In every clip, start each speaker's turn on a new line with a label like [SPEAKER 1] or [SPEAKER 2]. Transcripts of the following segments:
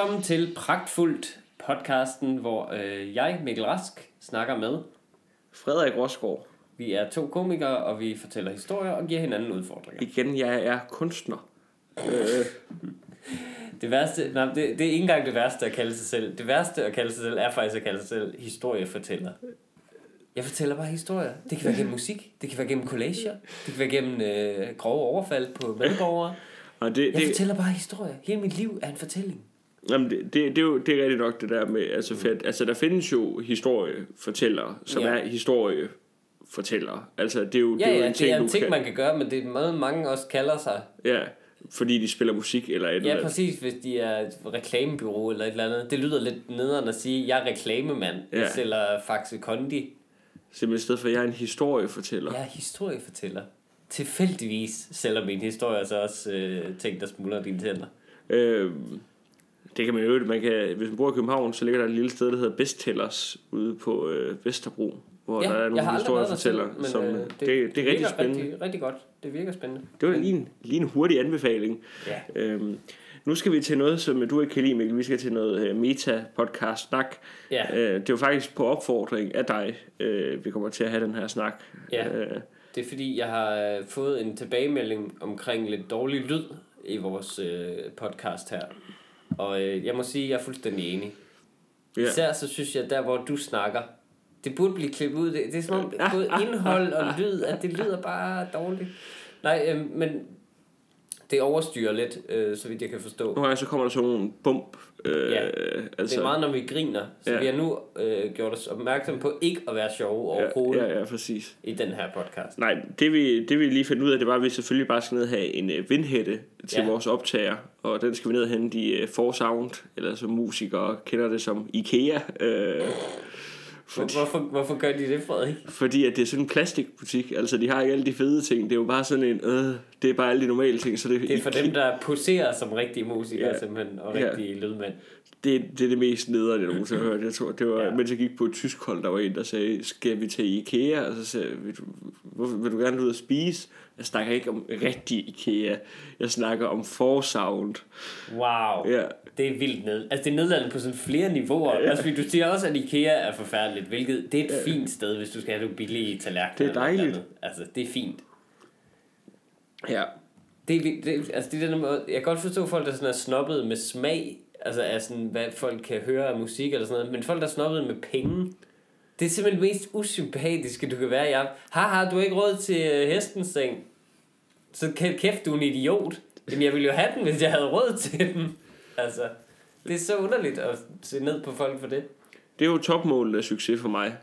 [SPEAKER 1] Velkommen til Pragtfuldt podcasten, hvor øh, jeg, Mikkel Rask, snakker med.
[SPEAKER 2] Frederik Rosgaard.
[SPEAKER 1] Vi er to komikere, og vi fortæller historier og giver hinanden udfordringer.
[SPEAKER 2] Igen, jeg er kunstner. Øh,
[SPEAKER 1] Det værste, nej, det, det er ikke engang det værste at kalde sig selv. Det værste at kalde sig selv er faktisk at kalde sig selv historiefortæller. Jeg fortæller bare historier. Det kan være gennem musik, det kan være gennem collager, det kan være gennem øh, grove overfald på medborgere.
[SPEAKER 2] og det,
[SPEAKER 1] Jeg
[SPEAKER 2] det,
[SPEAKER 1] fortæller bare historier. Hele mit liv er en fortælling.
[SPEAKER 2] Jamen, det, det, det, er jo det er rigtigt nok det der med, altså, for, at- altså der findes jo historiefortællere, som
[SPEAKER 1] Ja.
[SPEAKER 2] er historiefortællere. Altså det er jo,
[SPEAKER 1] Ja,
[SPEAKER 2] det er jo
[SPEAKER 1] ja,
[SPEAKER 2] en
[SPEAKER 1] det
[SPEAKER 2] ting,
[SPEAKER 1] er en ting,
[SPEAKER 2] kan,
[SPEAKER 1] man kan gøre, men det er meget mange også kalder sig.
[SPEAKER 2] Ja, fordi de spiller musik eller et eller
[SPEAKER 1] Ja,
[SPEAKER 2] andet.
[SPEAKER 1] præcis, hvis de er et reklamebyrå eller et eller andet. Det lyder lidt nederen at sige, jeg er reklamemand. Ja.
[SPEAKER 2] Ja.
[SPEAKER 1] Jeg sælger Faxe Kondi.
[SPEAKER 2] Simpelthen i stedet for, at jeg er en historiefortæller.
[SPEAKER 1] Jeg er historiefortæller. Tilfældigvis sælger min historie så også øh, ting, der smuldrer dine tænder.
[SPEAKER 2] Øh, det kan man jo man kan, hvis man bor i København, så ligger der et lille sted, der hedder Besttellers ude på øh, Vesterbro, hvor
[SPEAKER 1] Ja,
[SPEAKER 2] der er nogle
[SPEAKER 1] men
[SPEAKER 2] som,
[SPEAKER 1] øh,
[SPEAKER 2] det, det, det er rigtig spændende.
[SPEAKER 1] Rigtig, rigtig godt. Det virker spændende.
[SPEAKER 2] Det var lige en, lige en hurtig anbefaling.
[SPEAKER 1] Ja.
[SPEAKER 2] Øhm, nu skal vi til noget, som du ikke kan lide, Mikkel. Vi skal til noget uh, meta-podcast-snak.
[SPEAKER 1] Ja.
[SPEAKER 2] Øh, det er jo faktisk på opfordring af dig, øh, vi kommer til at have den her snak.
[SPEAKER 1] Ja.
[SPEAKER 2] Øh,
[SPEAKER 1] Det er fordi, jeg har øh, fået en tilbagemelding omkring lidt dårlig lyd i vores øh, podcast her. Og øh, jeg må sige, at jeg er fuldstændig enig.
[SPEAKER 2] ja.
[SPEAKER 1] Især så synes jeg, der hvor du snakker, det burde blive klippet ud. Det, det er som om både indhold og lyd, at det lyder bare dårligt. Nej, øh, men det overstyrer lidt, øh, så vidt jeg kan forstå.
[SPEAKER 2] Nogle gange så kommer der sådan nogle bump. Øh,
[SPEAKER 1] Ja.
[SPEAKER 2] altså,
[SPEAKER 1] Det er meget, når vi griner. Så
[SPEAKER 2] Ja.
[SPEAKER 1] vi har nu øh, gjort os opmærksom på ikke at være sjove
[SPEAKER 2] ja,
[SPEAKER 1] overhovedet
[SPEAKER 2] ja, ja, præcis.
[SPEAKER 1] i den her podcast.
[SPEAKER 2] Nej, det vi, det vi lige fandt ud af, det var, at vi selvfølgelig bare skal ned og have en øh, vindhætte til
[SPEAKER 1] Ja.
[SPEAKER 2] ja. vores optager. Og den skal vi ned og hente i øh, Forsound, eller som musikere kender det som IKEA. Øh,
[SPEAKER 1] Hvor, hvorfor, hvorfor gør de det, Frederik?
[SPEAKER 2] Fordi at det er sådan en plastikbutik. Altså, de har ikke alle de fede ting. Det er jo bare sådan en, øh, det er bare alle de normale ting. Så det,
[SPEAKER 1] Det er for dem, der poserer som rigtige musikere
[SPEAKER 2] Ja.
[SPEAKER 1] simpelthen, og
[SPEAKER 2] Ja.
[SPEAKER 1] rigtige lydmænd.
[SPEAKER 2] Det, det er det mest nederen, jeg nogensinde har hørt. Jeg tror, det var,
[SPEAKER 1] Ja.
[SPEAKER 2] mens jeg gik på et tysk hold, der var en, der sagde, skal vi til Ikea? Og så sagde jeg, vil du, hvorfor, vil du gerne ud og spise? Jeg snakker ikke om rigtig Ikea. Jeg snakker om Forsound.
[SPEAKER 1] Wow.
[SPEAKER 2] Ja.
[SPEAKER 1] Det er vildt ned. Altså, det er nedladende på sådan flere niveauer. Ja. Altså, du siger også, at IKEA er forfærdeligt, hvilket det er et ja. fint sted, hvis du skal have nogle billige tallerkener.
[SPEAKER 2] Det er dejligt.
[SPEAKER 1] Altså, det er fint.
[SPEAKER 2] Ja.
[SPEAKER 1] Det er, det, altså, det er måde, jeg kan godt forstå folk, der sådan er snobbet med smag, altså af sådan, hvad folk kan høre af musik eller sådan noget, men folk, der er snobbet med penge, det er simpelthen det mest usympatiske, du kan være. Jeg, haha, du har ikke råd til øh, hestens seng. Så kæ- kæft, du er en idiot. Jamen, jeg ville jo have den, hvis jeg havde råd til den. Altså, det er så underligt at se ned på folk for det.
[SPEAKER 2] Det er jo topmålet af succes for mig.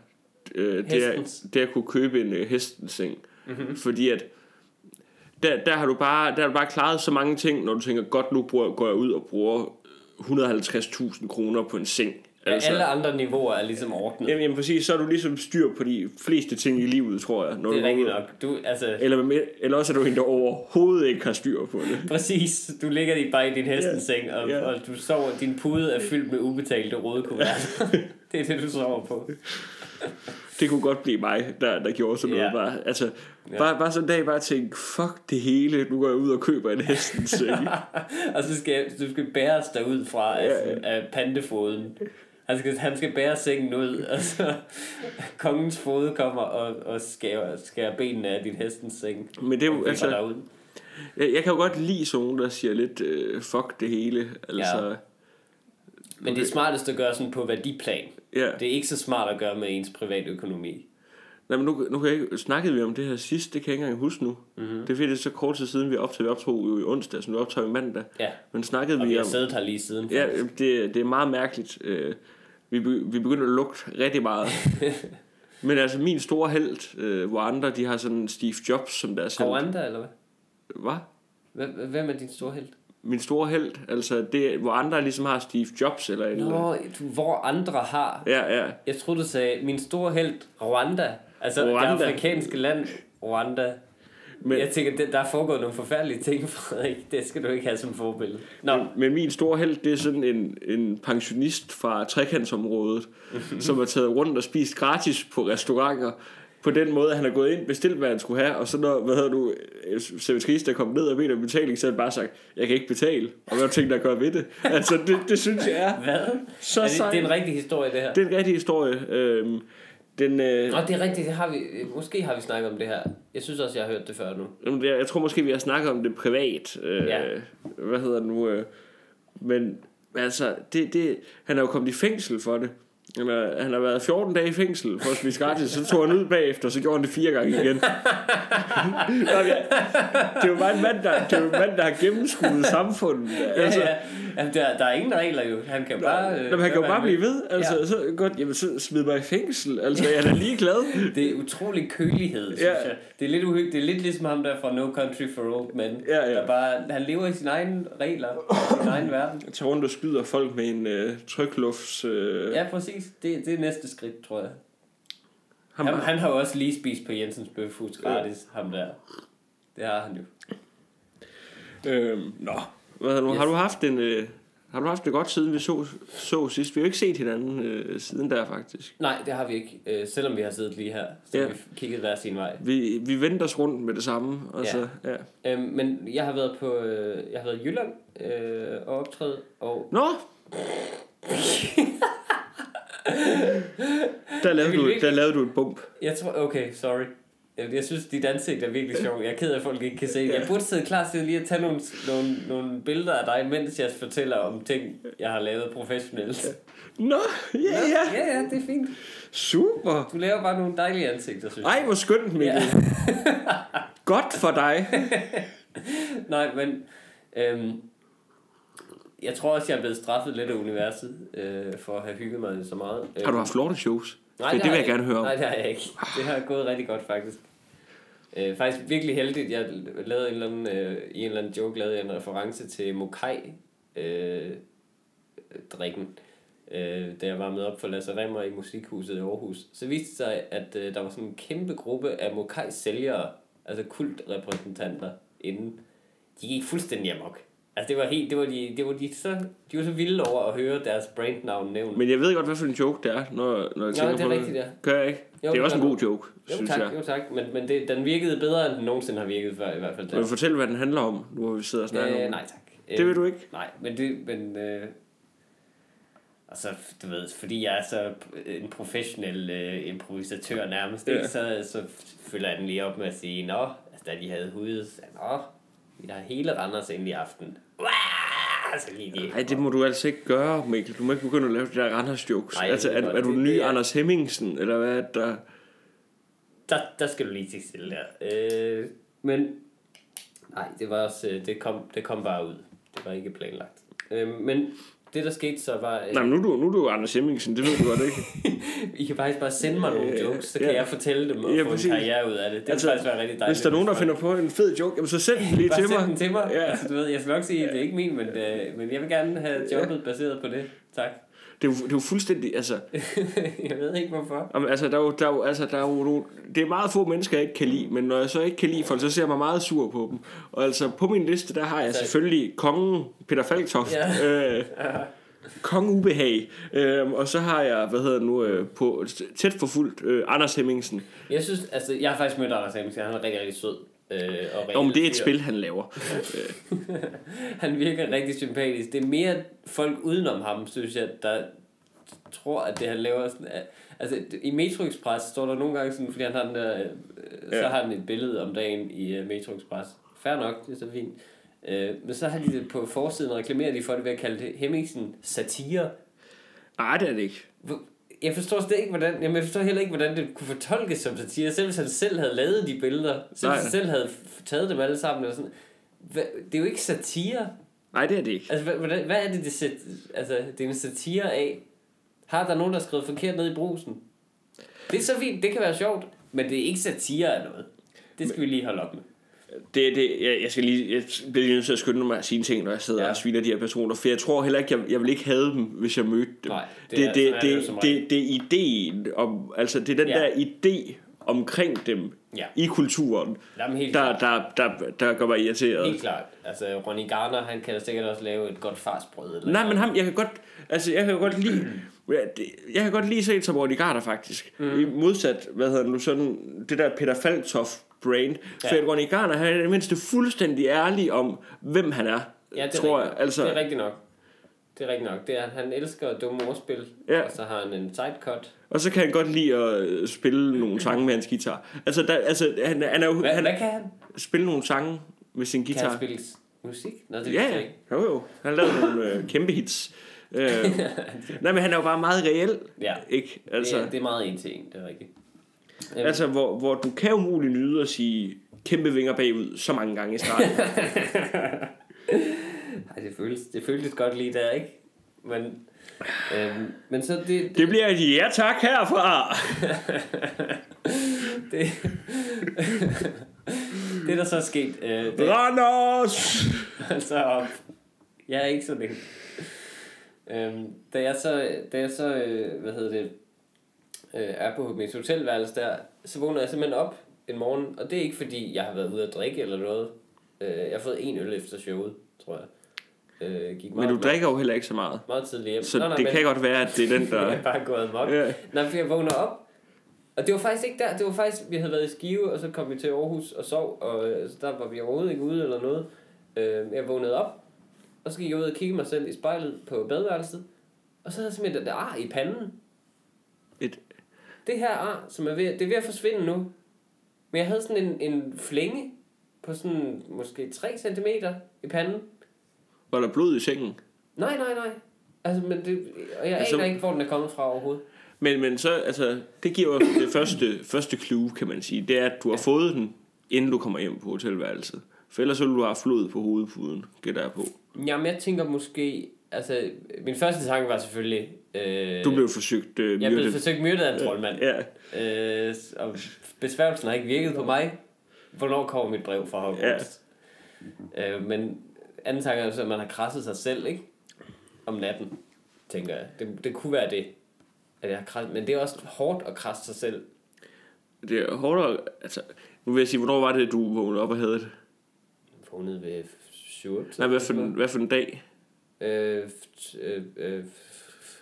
[SPEAKER 2] Øh, det, er,
[SPEAKER 1] Hestens.
[SPEAKER 2] det er at kunne købe en øh, hestenseng.
[SPEAKER 1] Mhm.
[SPEAKER 2] Mm-hmm. Fordi at der, der, har du bare, der har du bare klaret så mange ting, når du tænker, godt nu bruger, går jeg ud og bruger 150.000 kroner på en seng.
[SPEAKER 1] Altså, alle andre niveauer er ligesom ordnet.
[SPEAKER 2] Jamen, jamen præcis, så er du ligesom styr på de fleste ting i livet, tror jeg. Når
[SPEAKER 1] Det
[SPEAKER 2] du
[SPEAKER 1] er
[SPEAKER 2] går
[SPEAKER 1] rigtigt nok. Du, altså,
[SPEAKER 2] Eller, eller også er du en, der overhovedet ikke har styr på det.
[SPEAKER 1] Præcis. Du ligger i bare i din hestenseng, og,
[SPEAKER 2] Ja.
[SPEAKER 1] og du sover, din pude er fyldt med ubetalte røde kuverter. det er det, du sover på.
[SPEAKER 2] Det kunne godt blive mig, der, der gjorde sådan noget.
[SPEAKER 1] Ja.
[SPEAKER 2] Bare, altså,
[SPEAKER 1] Ja.
[SPEAKER 2] bare, bare sådan en dag bare tænke, fuck det hele, nu går jeg ud og køber en hestenseng.
[SPEAKER 1] og så skal, du skal bæres derud fra
[SPEAKER 2] Ja,
[SPEAKER 1] af, af pantefoden. Han skal, han skal bære sengen ud, og så kongens fod kommer og, og skærer, skærer benene af din hestens seng.
[SPEAKER 2] Men det er jo, altså,
[SPEAKER 1] derud.
[SPEAKER 2] Jeg, jeg kan jo godt lide sådan nogen, der siger lidt, øh, fuck det hele. Altså,
[SPEAKER 1] Ja. Men det er smartest at gøre sådan på værdiplan.
[SPEAKER 2] Ja.
[SPEAKER 1] Det er ikke så smart at gøre med ens private økonomi.
[SPEAKER 2] Nej, men nu, nu kan jeg ikke, snakkede vi om det her sidst, det kan jeg ikke engang huske nu.
[SPEAKER 1] Mhm.
[SPEAKER 2] Mm-hmm. Det er fordi, det er så kort tid siden, vi optog, vi optog jo i onsdag, så nu optager vi mandag.
[SPEAKER 1] Ja,
[SPEAKER 2] Men snakkede
[SPEAKER 1] og vi
[SPEAKER 2] vi
[SPEAKER 1] har
[SPEAKER 2] om...
[SPEAKER 1] siddet her lige siden.
[SPEAKER 2] Ja,
[SPEAKER 1] faktisk.
[SPEAKER 2] det, det er meget mærkeligt. Øh, vi, vi begynder at lugte rigtig meget. Men altså, min store held, øh, hvor andre, de har sådan Steve Jobs som deres held.
[SPEAKER 1] Rwanda, eller hvad?
[SPEAKER 2] Hvad?
[SPEAKER 1] Hvem er din store held?
[SPEAKER 2] Min store held, altså det, hvor andre ligesom har Steve Jobs eller en
[SPEAKER 1] Nå, du, hvor andre har...
[SPEAKER 2] Ja, ja.
[SPEAKER 1] Jeg troede, du sagde, min store held, Rwanda. Altså
[SPEAKER 2] Rwanda.
[SPEAKER 1] det afrikanske land, Rwanda. Men, jeg tænker, det, der er foregået nogle forfærdelige ting, Frederik. Det skal du ikke have som forbillede. Nå,
[SPEAKER 2] men, men min store held, det er sådan en, en pensionist fra trekantsområdet, som har taget rundt og spist gratis på restauranter på den måde, at han er gået ind, bestilt, hvad han skulle have, og så når, hvad hedder du, øh, servitrice, der kom ned og ved om betaling, så har han bare sagt, jeg kan ikke betale, og hvad har du tænkt dig at gøre ved det? Altså, det, det synes jeg er
[SPEAKER 1] Hvad?
[SPEAKER 2] så
[SPEAKER 1] er det,
[SPEAKER 2] sejt.
[SPEAKER 1] det er en rigtig historie, det her.
[SPEAKER 2] Det er en rigtig historie. Øhm, den, øh,
[SPEAKER 1] Nå, det er rigtigt, det har vi, måske har vi snakket om det her. Jeg synes også, jeg har hørt det før nu.
[SPEAKER 2] Jamen, er- Jeg tror måske, vi har snakket om det privat. Øh,
[SPEAKER 1] Ja.
[SPEAKER 2] Hvad hedder det nu? Øh, men altså, det, det, han er jo kommet i fængsel for det. Han, er, han har været 14 dage i fængsel for at spise gratis, så tog han ud bagefter, så gjorde han det fire gange igen. Det er jo bare en mand, der, det er jo en mand, der har gennemskuet samfundet. Altså,
[SPEAKER 1] Ja, ja. Jamen, der, der er ingen regler jo. Han kan bare... øh,
[SPEAKER 2] Nå, men han kan jo bare blive ved. Altså,
[SPEAKER 1] ja.
[SPEAKER 2] så godt, jamen, så smid mig i fængsel. Altså, jeg er da ligeglad.
[SPEAKER 1] Det er utrolig kølighed, synes
[SPEAKER 2] Ja.
[SPEAKER 1] jeg. Det er lidt uhyggeligt. Det er lidt ligesom ham der fra No Country for Old Men.
[SPEAKER 2] Ja, ja.
[SPEAKER 1] Der bare, han lever i sine egne regler, i sin egen verden.
[SPEAKER 2] Jeg tager rundt og skyder folk med en øh, tryklufts... Øh,
[SPEAKER 1] Ja, præcis. Det, det er næste skridt, tror jeg.
[SPEAKER 2] ham,
[SPEAKER 1] Han, han har jo også lige spist på Jensens Bøfhus gratis, ham der. Det har han jo.
[SPEAKER 2] Øhm, nå, hvad hedder nu?
[SPEAKER 1] Yes.
[SPEAKER 2] Har du haft en... Øh, har du haft det godt siden vi så, så sidst? Vi har jo ikke set hinanden øh, siden der faktisk.
[SPEAKER 1] Nej, det har vi ikke. Øh, selvom vi har siddet lige her, så
[SPEAKER 2] Ja.
[SPEAKER 1] ja. vi kigget hver sin vej.
[SPEAKER 2] Vi, vi vendte os rundt med det samme. Og
[SPEAKER 1] Ja.
[SPEAKER 2] så, ja.
[SPEAKER 1] Øh, men jeg har været på øh, jeg har været i Jylland øh, og optræde, og
[SPEAKER 2] Nå! der, lavede du,
[SPEAKER 1] vi ikke-
[SPEAKER 2] der lavede du et bump.
[SPEAKER 1] jeg tror, okay, sorry. Jeg synes, dit ansigt er virkelig sjovt. Jeg er ked af, at folk ikke kan se. Jeg burde sidde klar til lige at tage nogle, nogle, nogle billeder af dig, mens jeg fortæller om ting, jeg har lavet professionelt.
[SPEAKER 2] Nå, ja, ja.
[SPEAKER 1] Ja, ja, det er fint.
[SPEAKER 2] Super.
[SPEAKER 1] Du laver bare nogle dejlige ansigter, synes jeg.
[SPEAKER 2] Ej, hvor skønt, Mikkel.
[SPEAKER 1] Ja.
[SPEAKER 2] Godt for dig.
[SPEAKER 1] Nej, men øhm, jeg tror også, jeg er blevet straffet lidt af universet øh, for at have hygget mig så meget.
[SPEAKER 2] Har du haft lorteshows?
[SPEAKER 1] Nej,
[SPEAKER 2] det, det vil jeg gerne høre om.
[SPEAKER 1] Nej, det har jeg ikke. Det har gået rigtig godt, faktisk. Øh, faktisk virkelig heldigt. Jeg lavede en eller anden, øh, i en eller anden joke lavede jeg en reference til Mokai øh, drikken. Øh, da jeg var med op for Lasse Remmer i Musikhuset i Aarhus. Så viste det sig, at øh, der var sådan en kæmpe gruppe af Mokai sælgere, altså kultrepræsentanter inden. De gik fuldstændig amok. Altså det var helt, det var de, det var de så, de var så vilde over at høre deres brandnavn nævnt.
[SPEAKER 2] Men jeg ved godt, hvad for en joke det er, når, når jeg tænker
[SPEAKER 1] det er
[SPEAKER 2] på
[SPEAKER 1] rigtigt, ja.
[SPEAKER 2] Gør jeg ikke?
[SPEAKER 1] Jo,
[SPEAKER 2] det er også
[SPEAKER 1] det
[SPEAKER 2] en god joke,
[SPEAKER 1] Jo
[SPEAKER 2] synes
[SPEAKER 1] tak,
[SPEAKER 2] jeg.
[SPEAKER 1] jo tak, men, men det, den virkede bedre, end den nogensinde har virket før, i hvert fald.
[SPEAKER 2] Vil du fortælle, hvad den handler om, nu hvor vi sidder og snakker
[SPEAKER 1] Øh,
[SPEAKER 2] om
[SPEAKER 1] nej tak.
[SPEAKER 2] det? vil du ikke?
[SPEAKER 1] Nej, men det, men, øh, altså, du ved, fordi jeg er så en professionel øh, improvisatør nærmest,
[SPEAKER 2] Ja.
[SPEAKER 1] ikke, så, så følger jeg den lige op med at sige, nå, altså, da de havde hudet, så, nå, vi har hele Randers ind i aften. Så lige de,
[SPEAKER 2] Nej, det må du altså ikke gøre, Mikkel. Du må ikke begynde at lave de der Randers jokes.
[SPEAKER 1] Jeg
[SPEAKER 2] altså, er, er du
[SPEAKER 1] det er-
[SPEAKER 2] Anders Hemmingsen, eller hvad er der...
[SPEAKER 1] der, der skal du lige til stille der. Øh, men nej, det var også, øh, det kom, det kom bare ud. Det var ikke planlagt. Øh, men det der skete så var, øh,
[SPEAKER 2] Nej, men nu er du, nu er du Anders Hemmingsen, det ved du godt, ikke?
[SPEAKER 1] I kan faktisk bare sende mig nogle jokes, så kan
[SPEAKER 2] ja.
[SPEAKER 1] jeg fortælle dem og
[SPEAKER 2] Ja,
[SPEAKER 1] få
[SPEAKER 2] præcis.
[SPEAKER 1] en karriere ud af det. Det
[SPEAKER 2] Altså,
[SPEAKER 1] faktisk være rigtig dejligt.
[SPEAKER 2] Hvis der er nogen, der finder på en fed joke, jamen så send den lige
[SPEAKER 1] Bare
[SPEAKER 2] til
[SPEAKER 1] send
[SPEAKER 2] mig.
[SPEAKER 1] den til mig.
[SPEAKER 2] Ja.
[SPEAKER 1] Ja. Altså, du ved, jeg skal nok sige, at det er ikke min, men, øh, men jeg vil gerne have jobbet baseret på det. Tak.
[SPEAKER 2] Det er, jo, det er jo fuldstændig, altså,
[SPEAKER 1] jeg ved ikke hvorfor.
[SPEAKER 2] Jamen, altså, der er jo, der er jo, altså, der er jo nogle, det er meget få mennesker, jeg ikke kan lide, men når jeg så ikke kan lide folk, så ser jeg mig meget sur på dem. Og altså, på min liste, der har jeg
[SPEAKER 1] Altså-
[SPEAKER 2] selvfølgelig kongen Peter Falktoft,
[SPEAKER 1] Ja.
[SPEAKER 2] øh, kong ubehag, øh, og så har jeg, hvad hedder nu, øh, på tæt forfulgt, øh, Anders Hemmingsen.
[SPEAKER 1] Jeg synes, altså, jeg har faktisk mødt Anders Hemmingsen. Han er rigtig, rigtig sød. Øh, og
[SPEAKER 2] Jo, men det er et
[SPEAKER 1] fyr.
[SPEAKER 2] spil, han laver.
[SPEAKER 1] Han virker rigtig sympatisk. Det er mere folk udenom ham, synes jeg, der tror, at det han laver sådan... At, altså, i Metro Express står der nogle gange sådan, fordi han har den der, øh, så
[SPEAKER 2] Ja.
[SPEAKER 1] har han et billede om dagen i uh, Metro Express. Fair nok, det er så fint. Øh, men så har de det på forsiden, og reklamerer de for det ved at kalde det Hemmingsen satire.
[SPEAKER 2] Nej, det er det ikke.
[SPEAKER 1] Jeg forstår slet ikke, hvordan, jamen jeg forstår heller ikke, hvordan det kunne fortolkes som satire. Selv hvis han selv havde lavet de billeder, selv hvis han selv havde taget dem alle sammen, eller sådan, Hva, det er jo ikke satire.
[SPEAKER 2] Nej, det er det ikke.
[SPEAKER 1] Altså, hvad, hvordan, hvad er det, det, sat, altså, det er en satire af? Har der nogen, der har skrevet forkert ned i brusen? Det er så fint, det kan være sjovt, men det er ikke satire af noget. Det skal vi lige holde op med.
[SPEAKER 2] Det, det, jeg, jeg skal lige, jeg bliver lige nødt til at skynde mig at sige ting, når jeg sidder ja. Og sviner de her personer, for jeg tror heller ikke, jeg, jeg vil ikke have dem, hvis jeg mødte dem.
[SPEAKER 1] Nej, det
[SPEAKER 2] det,
[SPEAKER 1] er-
[SPEAKER 2] det,
[SPEAKER 1] det
[SPEAKER 2] det, det, det, er ideen om, altså det er den
[SPEAKER 1] Ja.
[SPEAKER 2] der idé omkring dem
[SPEAKER 1] Ja.
[SPEAKER 2] i kulturen,
[SPEAKER 1] Jamen, helt
[SPEAKER 2] der, der, der, der gør mig irriteret.
[SPEAKER 1] Helt klart. Altså, Ronny Garner, han kan da sikkert også lave et godt farsbrød. Eller
[SPEAKER 2] Nej, men ham, jeg kan godt, altså, jeg kan godt lide, jeg kan godt lide se som Garner faktisk. Mm. I modsat, hvad hedder nu, sådan, det der Peter Falktoft brand. Ja. For Ronny Garner, han er i det mindste fuldstændig ærlig om, hvem han er.
[SPEAKER 1] Ja, det er,
[SPEAKER 2] tror
[SPEAKER 1] rigtigt.
[SPEAKER 2] jeg. Altså,
[SPEAKER 1] det er rigtigt nok. Det er rigtigt nok. Det er, han elsker dumme ordspil,
[SPEAKER 2] Ja.
[SPEAKER 1] og så har han en sidecut.
[SPEAKER 2] og så kan han godt lide at øh, spille nogle sange med hans guitar. Altså, der, altså han, han er jo,
[SPEAKER 1] Hvad,
[SPEAKER 2] han
[SPEAKER 1] hvad kan han?
[SPEAKER 2] spille nogle sange med sin
[SPEAKER 1] Kan
[SPEAKER 2] guitar.
[SPEAKER 1] han spille musik? Nå, det
[SPEAKER 2] Ja,
[SPEAKER 1] ikke.
[SPEAKER 2] Jo, jo. Han lavet nogle øh, kæmpe hits. Øh, nej, men han er jo bare meget reel.
[SPEAKER 1] Ja,
[SPEAKER 2] Ikke?
[SPEAKER 1] altså, det, er, det er meget en en, det er rigtigt. Øhm,
[SPEAKER 2] altså hvor, hvor du kan umuligt nyde at sige kæmpe vinger bagud så mange gange i starten.
[SPEAKER 1] Ej, det føles, det føltes godt lige der, ikke? Men, øhm, men så det, det,
[SPEAKER 2] det bliver et ja tak herfra.
[SPEAKER 1] det, det der så er sket, øh, det,
[SPEAKER 2] Randers!
[SPEAKER 1] altså, jeg er ikke sådan en. Øhm, da jeg så, da jeg så øh, hvad hedder det, øh, er på mit hotelværelse der, så vågner jeg simpelthen op en morgen, og det er ikke fordi, jeg har været ude at drikke eller noget. Øh, jeg har fået en øl efter showet, tror jeg. Øh, gik
[SPEAKER 2] Men
[SPEAKER 1] meget,
[SPEAKER 2] du drikker jo heller ikke så meget.
[SPEAKER 1] meget tidligt hjem.
[SPEAKER 2] Så
[SPEAKER 1] Nå, nej,
[SPEAKER 2] det
[SPEAKER 1] men-
[SPEAKER 2] kan godt være, at det er den, der...
[SPEAKER 1] jeg er bare gået amok. Nej, for jeg vågner op, og det var faktisk ikke der, det var faktisk, vi havde været i Skive, og så kom vi til Aarhus og sov, og øh, så der var vi overhovedet ikke ude eller noget. Øh, jeg vågnede op, og så gik jeg ud og kiggede mig selv i spejlet på badeværelset, og så havde jeg simpelthen der ar i panden.
[SPEAKER 2] Et,
[SPEAKER 1] Det her ar, som er ved, det er ved at forsvinde nu. Men jeg havde sådan en, en flænge på sådan måske 3 cm i panden.
[SPEAKER 2] var der blod i sengen?
[SPEAKER 1] Nej, nej, nej. Altså, men det, og jeg
[SPEAKER 2] Altså-
[SPEAKER 1] aner ikke, hvor den er kommet fra overhovedet.
[SPEAKER 2] Men, men så, altså, det giver jo det første, første clue, kan man sige. Det er, at du har fået den, inden du kommer hjem på hotelværelset. For ellers så ville du have flod på hovedpuden, gætter jeg på.
[SPEAKER 1] Jamen, jeg tænker måske... Altså, min første tanke var selvfølgelig... Øh,
[SPEAKER 2] Du blev forsøgt øh,
[SPEAKER 1] Jeg blev
[SPEAKER 2] myrdet.
[SPEAKER 1] forsøgt myrdet af en troldmand.
[SPEAKER 2] Ja,
[SPEAKER 1] Øh, og besværgelsen har ikke virket på mig. Hvornår kommer mit brev fra Hogwarts? Ja. Øh, men anden tanke er at man har krasset sig selv, ikke? Om natten, tænker jeg. Det, det kunne være det. At jeg har krasset. Men det er også hårdt at krasse sig selv.
[SPEAKER 2] det er hårdere, altså, nu vil jeg sige, hvornår var det, du vågnede op og havde det?
[SPEAKER 1] Vågnet ved 7.
[SPEAKER 2] Nej, hvad for, en, hvad for en dag?
[SPEAKER 1] Øh, øh, øh,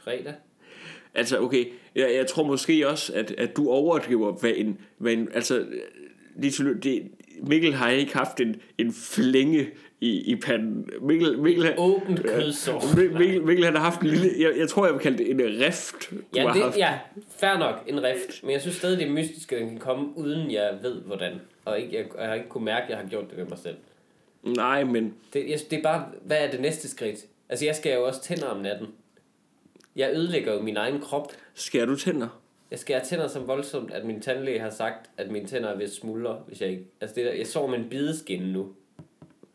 [SPEAKER 1] fredag.
[SPEAKER 2] Altså, okay, jeg, jeg tror måske også, at, at du overdriver, hvad en, hvad en altså, lige det, Mikkel har ikke haft en, en flænge i, i panden. Mikkel, Mikkel,
[SPEAKER 1] Åbent kødsår.
[SPEAKER 2] Mikkel, Mikkel, Mikkel han har haft en lille, jeg, jeg tror, jeg vil kalde det en rift,
[SPEAKER 1] Ja, det,
[SPEAKER 2] haft.
[SPEAKER 1] ja, fair nok, en rift. Men jeg synes stadig, det er mystisk, at den kan komme, uden jeg ved, hvordan. Og ikke, jeg, jeg har ikke kunne mærke, at jeg har gjort det ved mig selv.
[SPEAKER 2] Nej, men
[SPEAKER 1] Det, jeg, det er bare, hvad er det næste skridt? Altså, jeg skal jo også tænder om natten. Jeg ødelægger jo min egen krop.
[SPEAKER 2] skærer du tænder?
[SPEAKER 1] Jeg skærer tænder så voldsomt, at min tandlæge har sagt, at mine tænder er ved smuldre, hvis jeg ikke... Altså, det der, jeg sover med en bideskinne nu,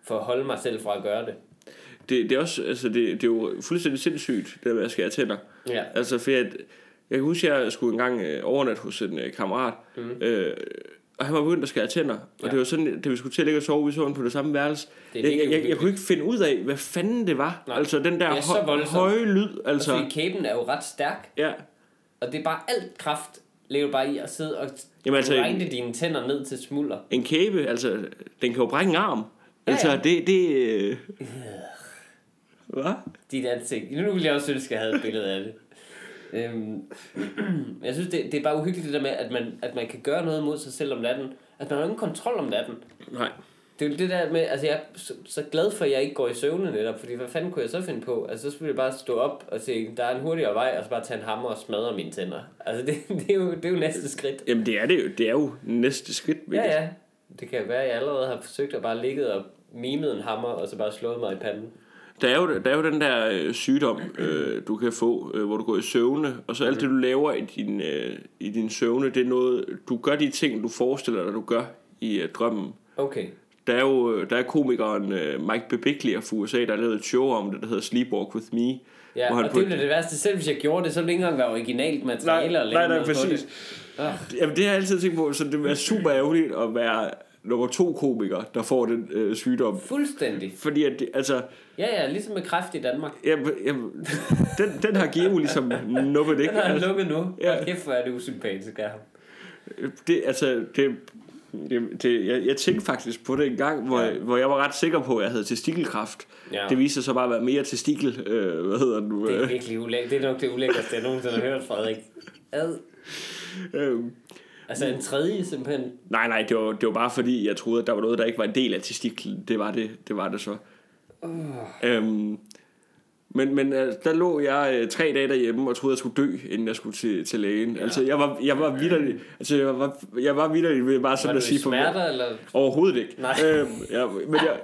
[SPEAKER 1] for at holde mig selv fra at gøre det.
[SPEAKER 2] Det, det, er også, altså det, det er jo fuldstændig sindssygt, det der med at skære tænder.
[SPEAKER 1] Ja.
[SPEAKER 2] Altså, for at, jeg kan huske, at jeg skulle engang øh, overnatte hos en øh, kammerat, mm. øh, og han var begyndt at skære tænder. Og
[SPEAKER 1] Ja.
[SPEAKER 2] det var sådan, da vi skulle til at ligge og sove, vi så på det samme værelse.
[SPEAKER 1] Det
[SPEAKER 2] Jeg, jeg, jeg, jeg, kunne ikke finde ud af, hvad fanden det var.
[SPEAKER 1] Nej.
[SPEAKER 2] Altså den der
[SPEAKER 1] er
[SPEAKER 2] hø- høje lyd.
[SPEAKER 1] Altså... Fordi kæben er jo ret stærk,
[SPEAKER 2] ja.
[SPEAKER 1] og det er bare alt kraft, du bare i at sidde og
[SPEAKER 2] Jamen, altså-
[SPEAKER 1] grinde dine tænder ned til smulder.
[SPEAKER 2] En kæbe, altså, den kan jo brække en arm.
[SPEAKER 1] Ja,
[SPEAKER 2] Altså,
[SPEAKER 1] ja.
[SPEAKER 2] det... det øh... Hvad?
[SPEAKER 1] Dit ansigt. Nu ville jeg også ønske, at jeg havde et billede af det. Øhm, jeg synes, det, det er bare uhyggeligt det der med, at man, at man kan gøre noget mod sig selv om natten. At man har ingen kontrol om natten.
[SPEAKER 2] Nej.
[SPEAKER 1] Det er jo det der med, altså jeg er så, så glad for, at jeg ikke går i søvne netop, fordi hvad fanden kunne jeg så finde på? Altså så skulle jeg bare stå op og se, der er en hurtigere vej, og så bare tage en hammer og smadre mine tænder. Altså det, det, er, jo, det er jo næste skridt.
[SPEAKER 2] Jamen, det er det jo. Det er jo næste skridt. Mikkel.
[SPEAKER 1] Ja, ja. Det kan være, at jeg allerede har forsøgt at bare ligge og mimet en hammer, og så bare slået mig i panden.
[SPEAKER 2] Der er jo, der er jo den der øh, sygdom, øh, du kan få, øh, hvor du går i søvne, og så alt det, du laver i din, øh, i din søvne, det er noget, du gør de ting, du forestiller dig, du gør i øh, drømmen.
[SPEAKER 1] Okay.
[SPEAKER 2] Der er jo øh, der er komikeren øh, Mike Birbiglia fra USA, der har lavet et show om det, der hedder Sleepwalk With Me.
[SPEAKER 1] Ja,
[SPEAKER 2] hvor han
[SPEAKER 1] og det blev det værste. Selv hvis jeg gjorde det, så ville det ikke engang være originalt materiale.
[SPEAKER 2] Nej, nej, nej, præcis.
[SPEAKER 1] det. Ah.
[SPEAKER 2] Jamen, det har jeg altid tænkt på, så det være super ærgerligt at være nummer to komiker, der får den øh, sygdom.
[SPEAKER 1] Fuldstændig.
[SPEAKER 2] Fordi at altså,
[SPEAKER 1] Ja, ja, ligesom med kræft i Danmark.
[SPEAKER 2] jeg, jeg, den, den har Geo ligesom nuppet, ikke?
[SPEAKER 1] Den har
[SPEAKER 2] Altså,
[SPEAKER 1] lukket nu.
[SPEAKER 2] Ja.
[SPEAKER 1] Ja. Kæft, hvor er det usympatisk af ham.
[SPEAKER 2] Det, altså, det, det, det, jeg, jeg tænkte faktisk på det en gang, hvor, ja. hvor jeg var ret sikker på, at jeg havde testikelkræft.
[SPEAKER 1] Ja.
[SPEAKER 2] Det viste sig så bare at være mere testikel, øh, hvad hedder det nu?
[SPEAKER 1] Det er virkelig ulækkert. Det er nok det ulækkerste, jeg nogensinde har hørt, Frederik. Ad.
[SPEAKER 2] øh,
[SPEAKER 1] Altså en tredje simpelthen.
[SPEAKER 2] nej, nej, det var, det var bare fordi, jeg troede, at der var noget, der ikke var en del af testiklen. Det var det, det, var det så.
[SPEAKER 1] Uh.
[SPEAKER 2] Øhm, men, men altså, der lå jeg øh, tre dage derhjemme og troede, jeg skulle dø, inden jeg skulle til, til lægen. Ja. Altså, jeg var, jeg var vidderlig, altså, jeg var, jeg var vidderlig ved bare
[SPEAKER 1] Var
[SPEAKER 2] sådan at sige
[SPEAKER 1] smerter, eller?
[SPEAKER 2] Overhovedet ikke.
[SPEAKER 1] Nej.
[SPEAKER 2] Øhm, ja, men, jeg,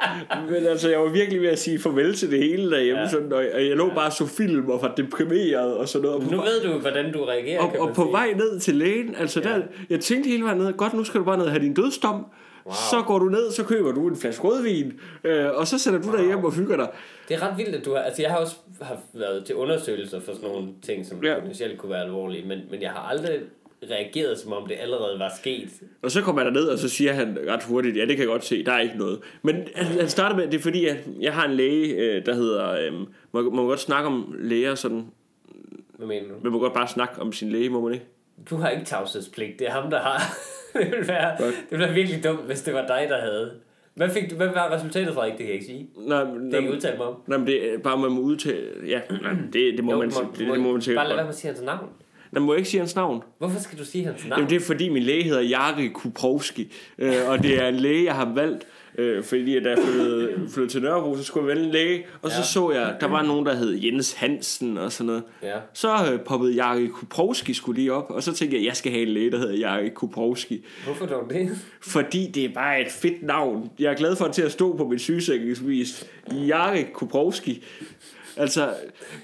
[SPEAKER 2] men altså, jeg var virkelig ved at sige farvel til det hele derhjemme,
[SPEAKER 1] Ja.
[SPEAKER 2] ja. sådan, og, og jeg lå bare så film og var deprimeret og sådan noget. Og
[SPEAKER 1] Nu
[SPEAKER 2] vej-
[SPEAKER 1] ved du, hvordan du reagerer,
[SPEAKER 2] og, og på
[SPEAKER 1] sige.
[SPEAKER 2] vej ned til lægen, altså
[SPEAKER 1] Ja.
[SPEAKER 2] der, jeg tænkte hele vejen ned, godt nu skal du bare ned og have din dødsdom.
[SPEAKER 1] Wow.
[SPEAKER 2] Så går du ned, så køber du en flaske rødvin, øh, og så sætter du dig hjem og hygger dig.
[SPEAKER 1] Det er ret vildt, at du har... Altså, jeg har også haft været til undersøgelser for sådan nogle ting, som
[SPEAKER 2] Ja.
[SPEAKER 1] potentielt kunne være alvorlige, men, men jeg har aldrig reageret, som om det allerede var sket.
[SPEAKER 2] Og så kommer jeg derned, og så siger han ret hurtigt, ja, det kan jeg godt se, der er ikke noget. Men han, han starter med, det er fordi, at jeg har en læge, øh, der hedder, øh, må, må man godt snakke om læger sådan,
[SPEAKER 1] Hvad mener du?
[SPEAKER 2] man må godt bare snakke om sin læge, må man ikke?
[SPEAKER 1] Du har ikke tavshedspligt, det er ham, der har. det ville være,
[SPEAKER 2] Godt.
[SPEAKER 1] det ville være virkelig dumt, hvis det var dig, der havde. Hvad, fik du, hvad var resultatet fra ikke? Det kan jeg ikke sige.
[SPEAKER 2] Nej,
[SPEAKER 1] Det kan jeg
[SPEAKER 2] nej,
[SPEAKER 1] ikke udtale mig om.
[SPEAKER 2] nej, men det er bare, man må udtale, ja, nej, det, det må
[SPEAKER 1] Jo,
[SPEAKER 2] man,
[SPEAKER 1] må-
[SPEAKER 2] det,
[SPEAKER 1] må-
[SPEAKER 2] det må man sikkert
[SPEAKER 1] Bare lad være med at sige hans navn.
[SPEAKER 2] Man må ikke sige hans navn.
[SPEAKER 1] Hvorfor skal du sige hans navn?
[SPEAKER 2] Jamen, det er fordi min læge hedder Jari Kuprowski, øh, og det er en læge, jeg har valgt, øh, fordi at da jeg flyttede, flyttede til Nørrebro, så skulle jeg vælge en læge, og så
[SPEAKER 1] Ja.
[SPEAKER 2] så jeg, der var nogen, der hed Jens Hansen og sådan noget.
[SPEAKER 1] Ja.
[SPEAKER 2] Så øh, poppede Jari Kuprowski skulle lige op, og så tænkte jeg, at jeg skal have en læge, der hedder Jari Kuprowski.
[SPEAKER 1] Hvorfor dog det?
[SPEAKER 2] Fordi det er bare et fedt navn. Jeg er glad for til at stå på min sygesikringsbevis. Jari Kuprowski. Altså,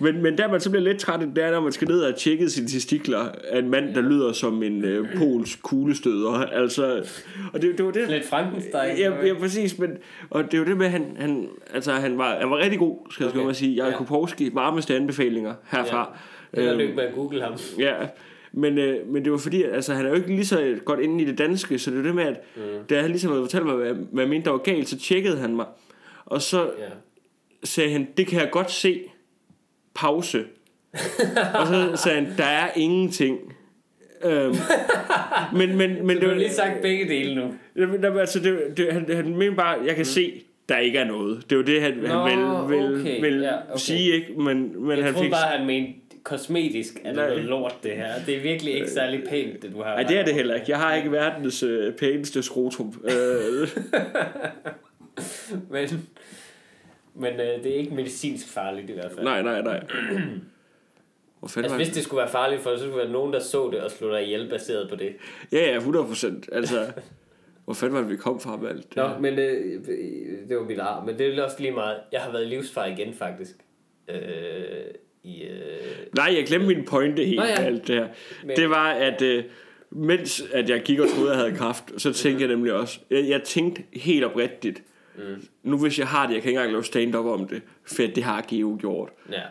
[SPEAKER 2] men, men der man så bliver lidt træt, det er, når man skal ned og tjekke sine testikler af en mand, der lyder som en øh, polsk kuglestøder. Altså, og det, det var det.
[SPEAKER 1] Lidt Frankenstein.
[SPEAKER 2] Ja, ja, præcis, men, og det er jo det med, at han, han, altså, han, var, han var rigtig god, skal okay.
[SPEAKER 1] Okay.
[SPEAKER 2] jeg sige. Jari
[SPEAKER 1] Ja.
[SPEAKER 2] Kuprowski, varmeste anbefalinger herfra.
[SPEAKER 1] Held og
[SPEAKER 2] Øhm,
[SPEAKER 1] lykke med at google ham.
[SPEAKER 2] Ja, men, øh, men det var fordi, altså, han er jo ikke lige så godt inde i det danske, så det er det med, at mm. da han ligesom havde fortalt mig, hvad, hvad jeg mente, der var galt, så tjekkede han mig. Og så
[SPEAKER 1] Ja.
[SPEAKER 2] Sagde han, det kan jeg godt se. Pause. og så sagde han, der er ingenting. Øhm, men, men, men
[SPEAKER 1] Du har lige sagt begge dele nu.
[SPEAKER 2] Jamen, altså, det, det, han, han mente bare, jeg kan se, der ikke er noget. Det var det, han,
[SPEAKER 1] Nå,
[SPEAKER 2] han ville, ville,
[SPEAKER 1] okay,
[SPEAKER 2] ville
[SPEAKER 1] ja, okay.
[SPEAKER 2] sige, ikke? Men, men
[SPEAKER 1] Jeg
[SPEAKER 2] han
[SPEAKER 1] troede
[SPEAKER 2] fik...
[SPEAKER 1] bare, han mente kosmetisk, at det er noget lort, det her. Det er virkelig ikke særlig pænt, det du har.
[SPEAKER 2] Nej, det er det heller ikke. Jeg har ikke verdens øh, pæneste skrotum. Øh,
[SPEAKER 1] Men, men øh, det er ikke medicinsk farligt i hvert fald.
[SPEAKER 2] nej, nej, nej. Hvor fanden
[SPEAKER 1] Altså,
[SPEAKER 2] var
[SPEAKER 1] hvis det skulle være farligt for så skulle være nogen, der så det og slog dig ihjel baseret på det.
[SPEAKER 2] Ja, ja, 100 procent. Altså, hvor fanden var det, vi kom fra med alt det
[SPEAKER 1] Nå,
[SPEAKER 2] her?
[SPEAKER 1] men øh, det var mit ar. Men det er også lige meget. Jeg har været livsfar igen, faktisk. Øh, i, øh,
[SPEAKER 2] Nej, jeg glemte min pointe helt
[SPEAKER 1] Nå, ja.
[SPEAKER 2] alt det her.
[SPEAKER 1] Men-
[SPEAKER 2] Det var, at øh, mens at jeg gik og troede, jeg havde kraft, så tænkte jeg nemlig også, jeg, jeg tænkte helt oprigtigt,
[SPEAKER 1] mm,
[SPEAKER 2] nu hvis jeg har det, jeg kan ikke engang lave stand-up om det, for det har Geo gjort.
[SPEAKER 1] ja.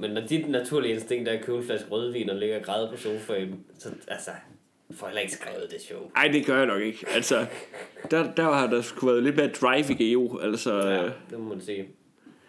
[SPEAKER 1] Men når dit naturlige instinkt er at købe en flaske rødvin og ligge og græde på sofaen, så altså, får jeg ikke skrevet det show.
[SPEAKER 2] Nej, det gør jeg nok ikke. Altså, der, der har der skulle været lidt mere drive i Geo. Altså,
[SPEAKER 1] Ja,
[SPEAKER 2] øh,
[SPEAKER 1] det må man sige.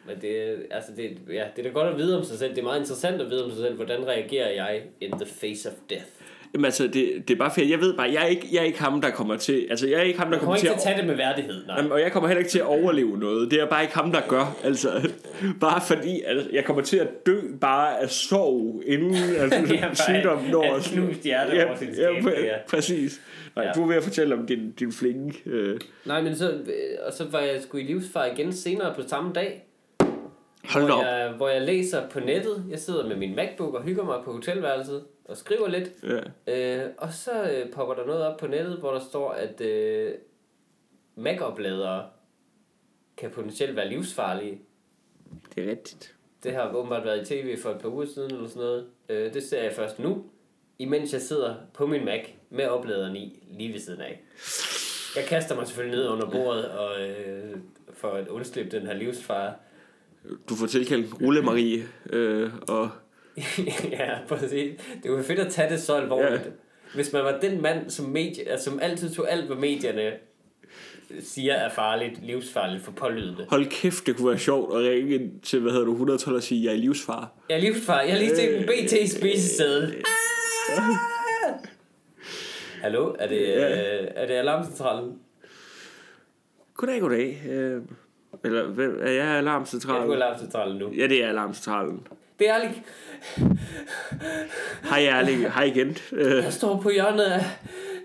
[SPEAKER 1] Men det, er- altså det, ja, det er da godt at vide om sig selv. Det er meget interessant at vide om sig selv. Hvordan reagerer jeg in the face of death?
[SPEAKER 2] Jamen, altså det, det er bare fedt. Jeg ved bare, jeg er, ikke, jeg er ikke ham, der kommer til... Altså, jeg er ikke ham, der
[SPEAKER 1] Jeg kommer
[SPEAKER 2] kommer
[SPEAKER 1] ikke
[SPEAKER 2] til at...
[SPEAKER 1] tage det med værdighed, nej.
[SPEAKER 2] Jamen, og jeg kommer heller ikke til at overleve noget. Det er bare ikke ham, der gør. Altså, bare fordi at jeg kommer til at dø bare af sorg, inden altså,
[SPEAKER 1] Ja,
[SPEAKER 2] sygdommen når os.
[SPEAKER 1] knust hjerte
[SPEAKER 2] ja,
[SPEAKER 1] over sin skæbne, ja.
[SPEAKER 2] præcis. Nej,
[SPEAKER 1] Ja.
[SPEAKER 2] du er ved at fortælle om din, din flinke... Øh.
[SPEAKER 1] Nej, men så, øh, og så var jeg sgu i livsfar igen senere på samme dag.
[SPEAKER 2] Hold
[SPEAKER 1] hvor
[SPEAKER 2] op.
[SPEAKER 1] jeg, hvor jeg læser på nettet. Jeg sidder med min MacBook og hygger mig på hotelværelset og skriver lidt.
[SPEAKER 2] Ja.
[SPEAKER 1] Øh, og så øh, popper der noget op på nettet, hvor der står, at øh, Mac-opladere kan potentielt være livsfarlige.
[SPEAKER 2] Det er rigtigt.
[SPEAKER 1] Det har åbenbart været i tv for et par uger siden eller sådan noget. Øh, det ser jeg først nu, imens jeg sidder på min Mac med opladeren i lige ved siden af. Jeg kaster mig selvfølgelig ned under bordet og, øh, for at undslippe den her livsfare.
[SPEAKER 2] Du får tilkaldt Rulle Marie, øh, og
[SPEAKER 1] ja, præcis. Det var fedt at tage det så alvorligt.
[SPEAKER 2] Ja.
[SPEAKER 1] Hvis man var den mand, som, medie, altså, som altid tog alt, hvad medierne siger er farligt, livsfarligt for pålydende.
[SPEAKER 2] hold kæft, det kunne være sjovt at ringe ind til, hvad hedder du, 112 og sige, jeg er livsfar.
[SPEAKER 1] Jeg er livsfar. Jeg har lige set en BT spisesæde. Hallo, er det,
[SPEAKER 2] Ja.
[SPEAKER 1] øh, er det alarmcentralen?
[SPEAKER 2] Goddag, goddag. Øh, eller hvem- er jeg
[SPEAKER 1] Ja, du er
[SPEAKER 2] alarmcentralen?
[SPEAKER 1] alarmcentralen nu.
[SPEAKER 2] Ja, det er alarmcentralen.
[SPEAKER 1] Det er ærligt.
[SPEAKER 2] Hej Erling, hej igen. Øh,
[SPEAKER 1] Jeg står på hjørnet af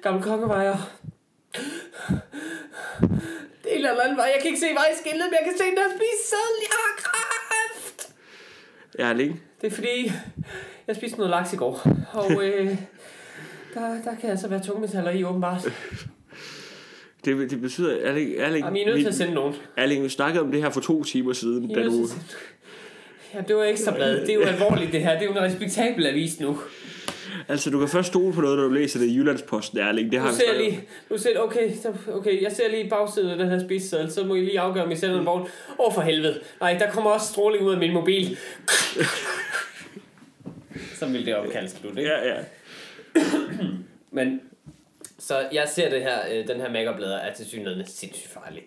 [SPEAKER 1] Gamle Kongevejer. Det er en eller anden vej. Jeg kan ikke se vejskiltet, men jeg kan se den der spiseseddel. Jeg har kræft.
[SPEAKER 2] Erling,
[SPEAKER 1] Det er fordi, jeg spiste noget laks i går. Og øh, der, der kan altså være tungmetaller i, åbenbart.
[SPEAKER 2] Det, det betyder, Erling, Erling,
[SPEAKER 1] Jamen, I er nødt til at sende nogen.
[SPEAKER 2] Erling, vi snakkede om det her for to timer siden,
[SPEAKER 1] I er
[SPEAKER 2] da du...
[SPEAKER 1] Ja, det var ekstra blad. Det er jo alvorligt, det her. Det er jo en respektabel avis nu.
[SPEAKER 2] Altså, du kan først stole på noget, når du læser det i Jyllandsposten, Erling. Det har han
[SPEAKER 1] ser lige, nu ser, okay, så, okay, jeg ser lige bagsiden af den her spiseseddel, så må I lige afgøre, om I sender en vogn. Åh, oh, for helvede. Nej, der kommer også stråling ud af min mobil. så vil det opkalde slut, ikke?
[SPEAKER 2] Ja, ja.
[SPEAKER 1] Men, så jeg ser det her, øh, den her makeup-blader er til synligheden sindssygt farlig.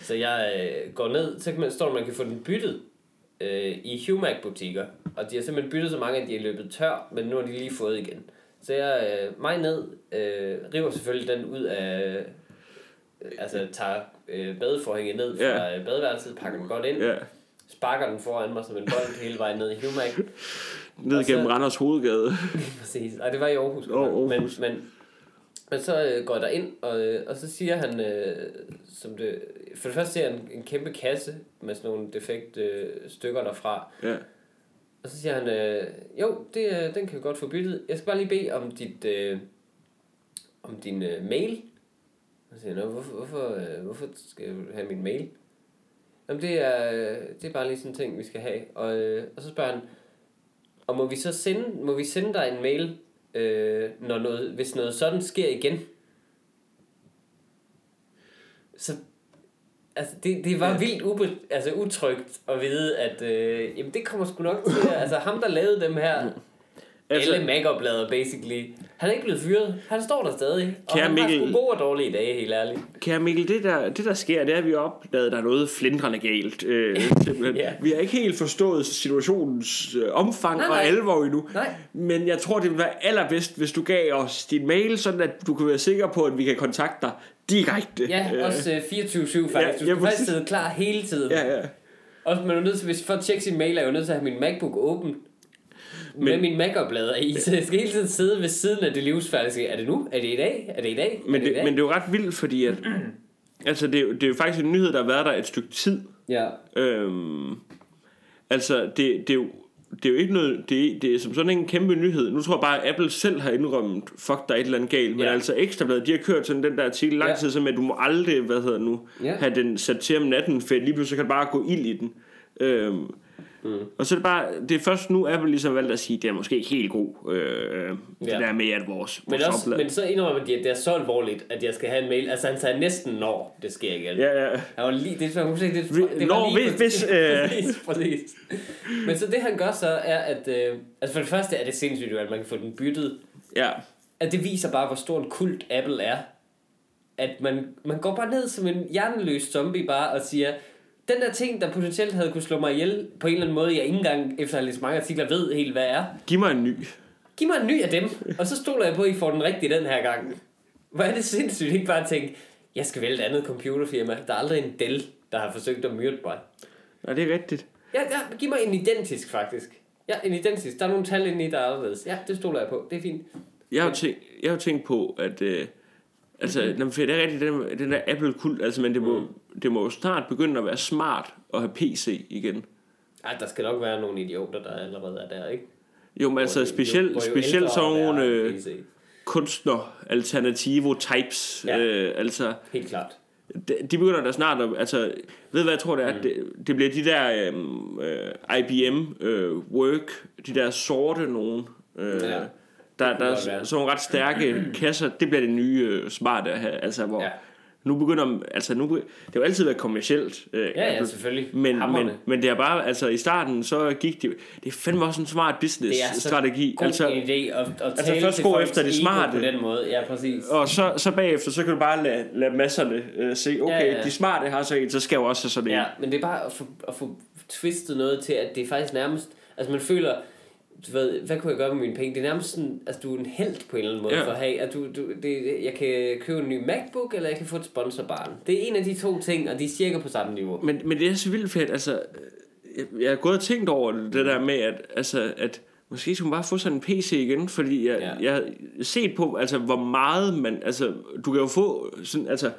[SPEAKER 1] Så jeg øh, går ned, så kan man, står der, man kan få den byttet øh, i Humac-butikker. Og de har simpelthen byttet så mange, at de er løbet tør, men nu har de lige fået igen. Så jeg øh, mig ned, øh, river selvfølgelig den ud af, øh, altså tager øh, badeforhænget ned fra
[SPEAKER 2] Ja.
[SPEAKER 1] øh, badeværelset, pakker den godt ind,
[SPEAKER 2] ja.
[SPEAKER 1] sparker den foran mig som en bold hele vejen ned i Humac.
[SPEAKER 2] Ned
[SPEAKER 1] så-
[SPEAKER 2] gennem Randers Hovedgade.
[SPEAKER 1] Præcis. Ej, det var i Aarhus.
[SPEAKER 2] Åh, Aarhus.
[SPEAKER 1] Men, men, men så øh, går jeg derind, og, øh, og så siger han, øh, som det, for det første ser jeg en, en kæmpe kasse med sådan nogle defekte øh, stykker derfra.
[SPEAKER 2] Ja.
[SPEAKER 1] Og så siger han, øh, jo, det, øh, den kan vi godt få byttet. Jeg skal bare lige bede om dit, øh, om din øh, mail. Og så siger jeg, "Nå, hvorfor, hvorfor, øh, hvorfor skal du have min mail? Jamen det er, øh, det er bare lige sådan en ting, vi skal have. Og, øh, og så spørger han, og må vi så sende, må vi sende dig en mail, øh, når noget, hvis noget sådan sker igen? Så Altså, det, det var
[SPEAKER 2] Ja.
[SPEAKER 1] vildt ube, altså, utrygt at vide, at øh, jamen, det kommer sgu nok til. Altså, ham, der lavede dem her, altså, alle make basikally, han er ikke blevet fyret. Han står der stadig. Og
[SPEAKER 2] Kære
[SPEAKER 1] han har
[SPEAKER 2] Mikkel-
[SPEAKER 1] sgu gode og dårlige dage, helt ærligt.
[SPEAKER 2] Kære Mikkel, det der, det der sker, det er, at vi har opdaget, at der er noget flindrende galt. Øh, simpelthen.
[SPEAKER 1] Ja.
[SPEAKER 2] Vi har ikke helt forstået situationens øh, omfang
[SPEAKER 1] Nej,
[SPEAKER 2] og
[SPEAKER 1] nej.
[SPEAKER 2] alvor endnu.
[SPEAKER 1] Nej.
[SPEAKER 2] Men jeg tror, det vil være allerbedst, hvis du gav os din mail, sådan at du kan være sikker på, at vi kan kontakte dig direkte.
[SPEAKER 1] Ja,
[SPEAKER 2] Øh,
[SPEAKER 1] også øh, 24-7 faktisk. Du
[SPEAKER 2] Ja,
[SPEAKER 1] skal
[SPEAKER 2] ja,
[SPEAKER 1] faktisk sidde klar hele tiden.
[SPEAKER 2] Ja, ja.
[SPEAKER 1] Også, man er nødt til, hvis at tjekke sin mail, er jeg jo nødt til at have min MacBook åben. Men, med min Mac-oplader i, så jeg skal hele tiden sidde ved siden af det livsfærdige er det nu? Er det i dag? Er det i dag?
[SPEAKER 2] Men
[SPEAKER 1] er det,
[SPEAKER 2] det,
[SPEAKER 1] dag?
[SPEAKER 2] men det er jo ret vildt, fordi at, altså det, er det er jo faktisk en nyhed, der har været der et stykke tid.
[SPEAKER 1] Ja.
[SPEAKER 2] Øhm, altså, det, det, er jo, det er jo ikke noget, det, er- det er som sådan en kæmpe nyhed. Nu tror jeg bare, at Apple selv har indrømmet, fuck, der er et eller andet galt. Men
[SPEAKER 1] Ja.
[SPEAKER 2] altså Ekstrabladet, de har kørt sådan den der artikel lang
[SPEAKER 1] Ja.
[SPEAKER 2] tid, som at du må aldrig, hvad hedder det nu,
[SPEAKER 1] Ja.
[SPEAKER 2] have den sat til om natten, for lige pludselig kan der bare gå ild i den. Øhm, mm. Og så er det bare, det er først nu, Apple ligesom valgt at sige, det er måske ikke helt god, øh, det
[SPEAKER 1] Ja.
[SPEAKER 2] der med, at vores,
[SPEAKER 1] Men,
[SPEAKER 2] vores
[SPEAKER 1] også,
[SPEAKER 2] oplag-
[SPEAKER 1] men så indrømmer de, at det er så alvorligt, at jeg skal have en mail. Altså, han sagde næsten når det sker igen.
[SPEAKER 2] Ja, ja.
[SPEAKER 1] Han var lige, det, var, det, det, det
[SPEAKER 2] når,
[SPEAKER 1] var lige
[SPEAKER 2] hvis- hvis, øh.
[SPEAKER 1] præcis, præcis. Men så det han gør så, er at... Øh, altså for det første er det sindssygt, at man kan få den byttet.
[SPEAKER 2] ja.
[SPEAKER 1] At det viser bare, hvor stor en kult Apple er. At man, man går bare ned som en hjerneløs zombie bare og siger, den der ting, der potentielt havde kunne slå mig ihjel på en eller anden måde, jeg ikke engang efter at have læst mange artikler ved helt, hvad er.
[SPEAKER 2] Giv mig en ny.
[SPEAKER 1] Giv mig en ny af dem, og så stoler jeg på, at I får den rigtige den her gang. Hvor er det sindssygt ikke bare at tænke, jeg skal vælge et andet computerfirma. Der er aldrig en Dell, der har forsøgt at myrde mig.
[SPEAKER 2] Nej, det er rigtigt.
[SPEAKER 1] Ja, ja, giv mig en identisk faktisk. Ja, en identisk. Der er nogle tal inde i, der er anderledes. Ja, det stoler jeg på. Det er fint.
[SPEAKER 2] Jeg har jo tænkt, jeg har tænkt på, at... Øh, altså, mm-hmm. det er rigtigt, den, den der Apple-kult, altså, men det må, mm. Det må jo snart begynde at være smart at have PC igen.
[SPEAKER 1] Ej, der skal nok være nogle idioter, der allerede er der, ikke?
[SPEAKER 2] Jo, men altså,
[SPEAKER 1] Hvor jo-
[SPEAKER 2] specielt,
[SPEAKER 1] ældre
[SPEAKER 2] sådan nogle øh,
[SPEAKER 1] PC.
[SPEAKER 2] kunstner alternativo types.
[SPEAKER 1] Ja.
[SPEAKER 2] Øh, altså,
[SPEAKER 1] Helt klart.
[SPEAKER 2] de, de begynder da snart at, altså, ved hvad jeg tror det er? Mm. Det, det bliver de der øhm, øh, IBM øh, Work, de der sorte nogen, øh,
[SPEAKER 1] Ja.
[SPEAKER 2] der, der er sådan nogle ret stærke kasser, det bliver det nye øh, smarte at have, altså hvor
[SPEAKER 1] Ja.
[SPEAKER 2] Nu begynder, altså nu, det har jo altid været kommercielt, øh,
[SPEAKER 1] Ja, ja, selvfølgelig.
[SPEAKER 2] men, men, men det er bare, altså i starten, så gik det, det er fandme også en smart business
[SPEAKER 1] Det er så
[SPEAKER 2] strategi.
[SPEAKER 1] God
[SPEAKER 2] Altså,
[SPEAKER 1] en idé at, at
[SPEAKER 2] altså
[SPEAKER 1] tale
[SPEAKER 2] først gå efter det smarte.
[SPEAKER 1] på den måde. Ja, præcis.
[SPEAKER 2] og så, så bagefter, så kan du bare lade, lade masserne øh, se, okay,
[SPEAKER 1] ja.
[SPEAKER 2] ja. de smarte har så en, så skal jeg jo også have sådan en.
[SPEAKER 1] Ja, men det er bare at få, at få twistet noget til, at det er faktisk nærmest... Altså man føler, du ved, hvad kunne jeg gøre med mine penge? Det er nærmest sådan, altså du er en held på en eller anden måde
[SPEAKER 2] Ja.
[SPEAKER 1] for at have, at du, du, det, jeg kan købe en ny MacBook, eller jeg kan få et sponsorbarn. Det er en af de to ting, og de er cirka på samme niveau.
[SPEAKER 2] Men, men det er så vildt fedt, altså, jeg, jeg har gået og tænkt over det, det der med, at, altså, at måske skulle man bare få sådan en PC igen, fordi jeg,
[SPEAKER 1] ja.
[SPEAKER 2] jeg har set på, altså, hvor meget man, altså, du kan jo få sådan, altså,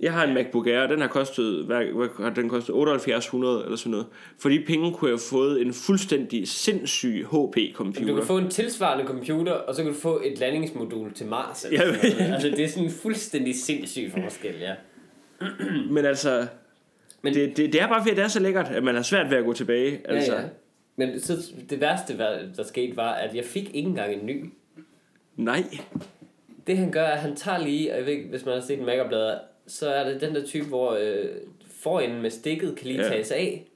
[SPEAKER 2] jeg har en MacBook Air, og den har kostet, hvad, hvad har den kostet, 7800 eller sådan noget. For de penge kunne jeg have fået en fuldstændig sindssyg
[SPEAKER 1] Du
[SPEAKER 2] HP-computer.
[SPEAKER 1] kan få en tilsvarende computer, og så kan du få et landingsmodul til Mars. Eller
[SPEAKER 2] Ja,
[SPEAKER 1] sådan noget. altså, det er sådan en fuldstændig sindssyg forskel, ja.
[SPEAKER 2] Men altså,
[SPEAKER 1] Men-
[SPEAKER 2] det, det, det er bare fordi, det er så lækkert, at man har svært ved at gå tilbage. Altså,
[SPEAKER 1] ja, ja. Men så, det værste, der skete, var, at jeg fik ikke engang en ny.
[SPEAKER 2] Nej.
[SPEAKER 1] Det han gør, er, at han tager lige, og jeg ved ikke, hvis man har set en make så er det den der type, hvor øh, forenden med stikket kan lige
[SPEAKER 2] Ja.
[SPEAKER 1] tages af.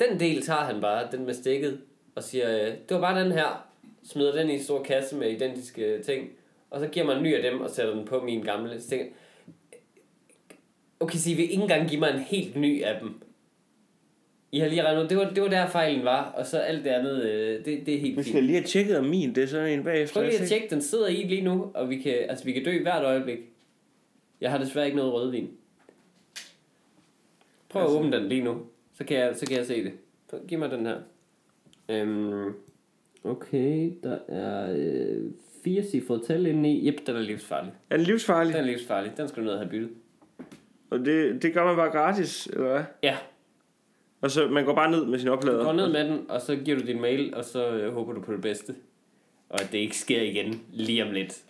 [SPEAKER 1] Den del tager han bare, den med stikket, og siger, øh, det var bare den her. Smider den i en stor kasse med identiske ting, og så giver man en ny af dem og sætter den på min gamle. Så tænker, okay, så I vil ikke engang give mig en helt ny af dem. I har lige regnet ud, det var, det var der fejlen var, og så alt det andet, øh, det, det er helt
[SPEAKER 2] Vi
[SPEAKER 1] fint.
[SPEAKER 2] skal lige have tjekket om min, det er sådan en bagefter.
[SPEAKER 1] Prøv lige at tjekke, den sidder i lige nu, og vi kan, altså, vi kan dø hvert øjeblik. Jeg har desværre ikke noget rødvin. Prøv at
[SPEAKER 2] Altså-
[SPEAKER 1] åbne den lige nu, så kan jeg, så kan jeg se det. Giv mig den her. Øhm, okay, der er øh, fire cifrede tal inde i. Jep, den er livsfarlig.
[SPEAKER 2] Er den livsfarlig?
[SPEAKER 1] Den er livsfarlig. Den skal du ned og have byttet.
[SPEAKER 2] Og det, det gør man bare gratis, eller hvad?
[SPEAKER 1] Ja,
[SPEAKER 2] Og så man går bare ned med sin
[SPEAKER 1] du
[SPEAKER 2] oplader.
[SPEAKER 1] går ned med den, og så giver du din mail, og så øh, håber du på det bedste. Og at det ikke sker igen lige om lidt.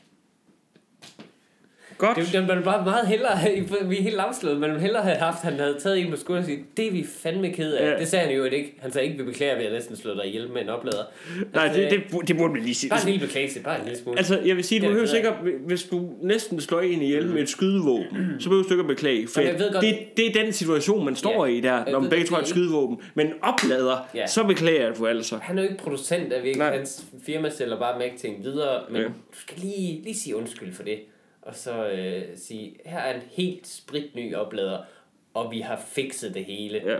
[SPEAKER 2] Godt.
[SPEAKER 1] Det, det man bare meget hellere, vi er helt afslået, men hellere have haft, han havde taget en på skulderen og sige, det er vi fandme ked af.
[SPEAKER 2] Ja.
[SPEAKER 1] Det sagde han jo ikke. Han sagde ikke, vi beklager, at jeg næsten slået dig ihjel med en oplader.
[SPEAKER 2] Nej,
[SPEAKER 1] Altså,
[SPEAKER 2] det, det, det burde man lige sige.
[SPEAKER 1] Bare en lille beklagelse, bare en lille smule.
[SPEAKER 2] Altså, jeg vil sige, du
[SPEAKER 1] er
[SPEAKER 2] behøver sikkert, hvis du næsten slår en ihjel med et skydevåben, så behøver du ikke at beklage. For
[SPEAKER 1] Jamen, jeg ved godt-
[SPEAKER 2] det, det er den situation, man står
[SPEAKER 1] Ja.
[SPEAKER 2] i der, når man begge tror et skydevåben. Men oplader,
[SPEAKER 1] Ja.
[SPEAKER 2] så beklager du altså.
[SPEAKER 1] Han er jo ikke producent af virkelig. Hans firma sælger bare Mac-ting videre, men
[SPEAKER 2] ja.
[SPEAKER 1] du skal lige, lige sige undskyld for det. Og så øh, sige, her er en helt spritny oplader, og vi har fikset det hele.
[SPEAKER 2] Ja.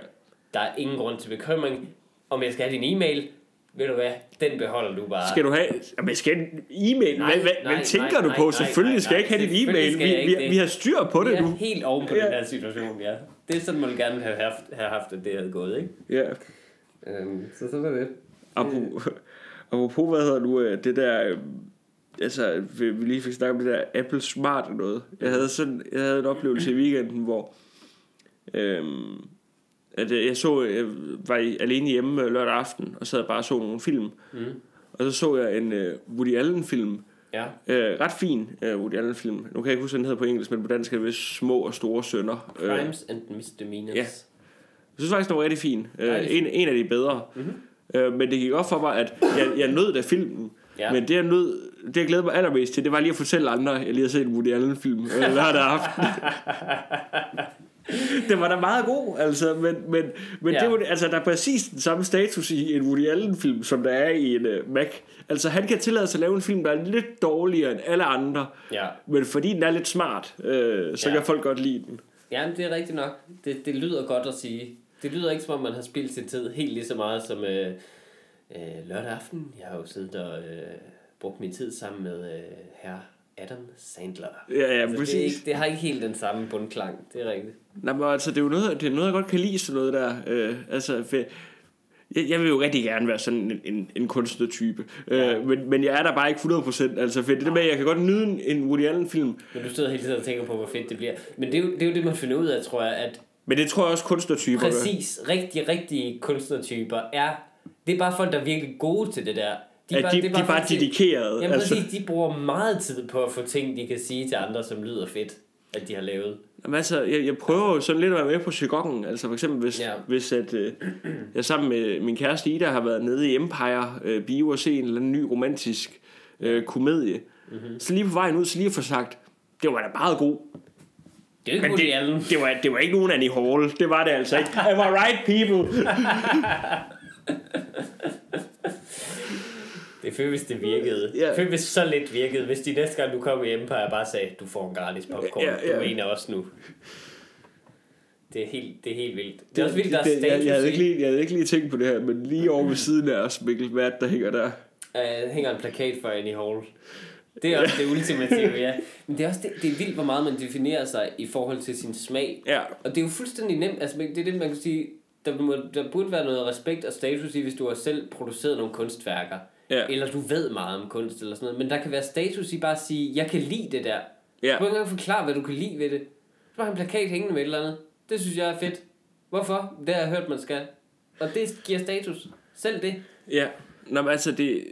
[SPEAKER 1] Der er ingen grund til bekymring. Om jeg skal have din e-mail, ved du hvad, den beholder du bare.
[SPEAKER 2] Skal du have... Jamen, skal en e-mail?
[SPEAKER 1] Nej,
[SPEAKER 2] hvad, hvad,
[SPEAKER 1] nej,
[SPEAKER 2] hvad tænker
[SPEAKER 1] nej,
[SPEAKER 2] du på?
[SPEAKER 1] nej,
[SPEAKER 2] Selvfølgelig
[SPEAKER 1] nej,
[SPEAKER 2] skal jeg ikke have din e-mail. Vi, vi, vi har styr på det nu.
[SPEAKER 1] er helt oven på
[SPEAKER 2] Ja.
[SPEAKER 1] den her situation, ja. Det er sådan, man gerne have haft, have haft at det havde gået, ikke?
[SPEAKER 2] Ja.
[SPEAKER 1] Øhm, så sådan er det.
[SPEAKER 2] Apropos, apropos hvad hedder nu, øh, det der, øh, altså, vi lige fik snakket om det der Apple Smart og noget. Jeg havde sådan, jeg havde en oplevelse i weekenden, hvor, øhm, at øh, jeg så, jeg var i- alene hjemme øh, lørdag aften, og sad bare og så nogle film.
[SPEAKER 1] Mm.
[SPEAKER 2] Og så så jeg en øh, Woody Allen film,
[SPEAKER 1] Ja.
[SPEAKER 2] øh, ret fin øh, Woody Allen film. Nu kan jeg ikke huske, hvad den hedder på engelsk, men på dansk er det vist Små og Store Sønner. Øh,
[SPEAKER 1] Crimes and Misdemeanors.
[SPEAKER 2] ja. Jeg synes faktisk, den var rigtig fin. Øh, en, en af de bedre.
[SPEAKER 1] Mhm.
[SPEAKER 2] Øh, men det gik op for mig, at jeg, jeg nød da filmen.
[SPEAKER 1] Ja.
[SPEAKER 2] Men det jeg, nød, det, jeg glæder mig allermest til, det var lige at fortælle andre, jeg lige har set en Woody Allen-film øh, lørdag aften. det var da meget god, altså, men, men, men Ja. det var, altså, der er præcis den samme status i en Woody Allen-film, som der er i en uh, Mac. Altså, han kan tillade sig at lave en film, der er lidt dårligere end alle andre,
[SPEAKER 1] Ja.
[SPEAKER 2] men fordi den er lidt smart, øh, så
[SPEAKER 1] Ja.
[SPEAKER 2] kan folk godt lide den.
[SPEAKER 1] Ja, det er rigtigt nok. Det, det lyder godt at sige. Det lyder ikke som om, man har spildt sin tid helt lige så meget som øh, øh, lørdag aften. Jeg har jo siddet og øh, brugt min tid sammen med øh, herr Adam Sandler.
[SPEAKER 2] Ja, ja,
[SPEAKER 1] Altså, det,
[SPEAKER 2] præcis.
[SPEAKER 1] ikke, det har ikke helt den samme bundklang. Det er rigtigt.
[SPEAKER 2] Nej, men altså, det er jo noget, det er noget, jeg godt kan lide, sådan noget der. Øh, altså, for, jeg, jeg vil jo rigtig gerne være sådan en, en, en kunstnertype.
[SPEAKER 1] Ja.
[SPEAKER 2] Øh, men, men jeg er der bare ikke 100%. Altså, for det der med, at jeg kan godt nyde en- en Woody Allen-film,
[SPEAKER 1] Men du sidder hele tiden og tænker på, hvor fedt det bliver. Men det er jo det, er jo det man finder ud af, tror jeg, at
[SPEAKER 2] men det tror jeg også kunstnertyper gør.
[SPEAKER 1] præcis rigtig, rigtige kunstnertyper er... Det er bare folk, der er virkelig gode til det der.
[SPEAKER 2] De er, de, de er bare
[SPEAKER 1] folk, der-
[SPEAKER 2] dedikerede.
[SPEAKER 1] Jamen
[SPEAKER 2] altså,
[SPEAKER 1] præcis, de bruger meget tid på at få ting, de kan sige til andre, som lyder fedt, at de har lavet.
[SPEAKER 2] Jamen, altså, jeg, jeg prøver jo sådan lidt at være med på jargonen. Altså for eksempel, hvis,
[SPEAKER 1] Ja.
[SPEAKER 2] ja. hvis at, øh, jeg sammen med min kæreste Ida har været nede i Empire øh, Bio og se en eller anden ny romantisk øh, komedie. Mm-hmm. Så lige på vejen ud, så lige at få sagt, det var da meget god.
[SPEAKER 1] Det er ikke
[SPEAKER 2] Men det, det, var, det var ikke nogen Annie Hall. Det var det altså ikke. Am I right, people?
[SPEAKER 1] Det føles, hvis det virkede.
[SPEAKER 2] Ja.
[SPEAKER 1] Det føles, hvis så lidt virkede. Hvis de næste gang, du kom i Empire, bare sagde, du får en gratis popcorn.
[SPEAKER 2] Ja, ja.
[SPEAKER 1] Du mener også nu. Det er helt, det er helt vildt. Det er også vildt, der er
[SPEAKER 2] det, jeg,
[SPEAKER 1] status
[SPEAKER 2] jeg, havde ikke lige, jeg havde ikke lige tænkt på det her, men lige over ved siden af os, Mikkel, hvad er det, der hænger der?
[SPEAKER 1] Uh, hænger en plakat for Annie Hall. Det er også det ultimative, ja. Men det er også det, det er vildt, hvor meget man definerer sig i forhold til sin smag.
[SPEAKER 2] Ja,
[SPEAKER 1] Og det er jo fuldstændig nemt. Altså, det er det, man kan sige, der, må, der burde være noget respekt og status i, hvis du har selv produceret nogle kunstværker.
[SPEAKER 2] Ja.
[SPEAKER 1] Eller du ved meget om kunst eller sådan noget. Men der kan være status i bare at sige, jeg kan lide det der.
[SPEAKER 2] Ja.
[SPEAKER 1] Du kan ikke engang forklare, hvad du kan lide ved det. Bare har en plakat hængende med et eller andet. Det synes jeg er fedt. Hvorfor? Det har jeg hørt, man skal. Og det giver status. Selv det.
[SPEAKER 2] ja. Nå, men altså, det,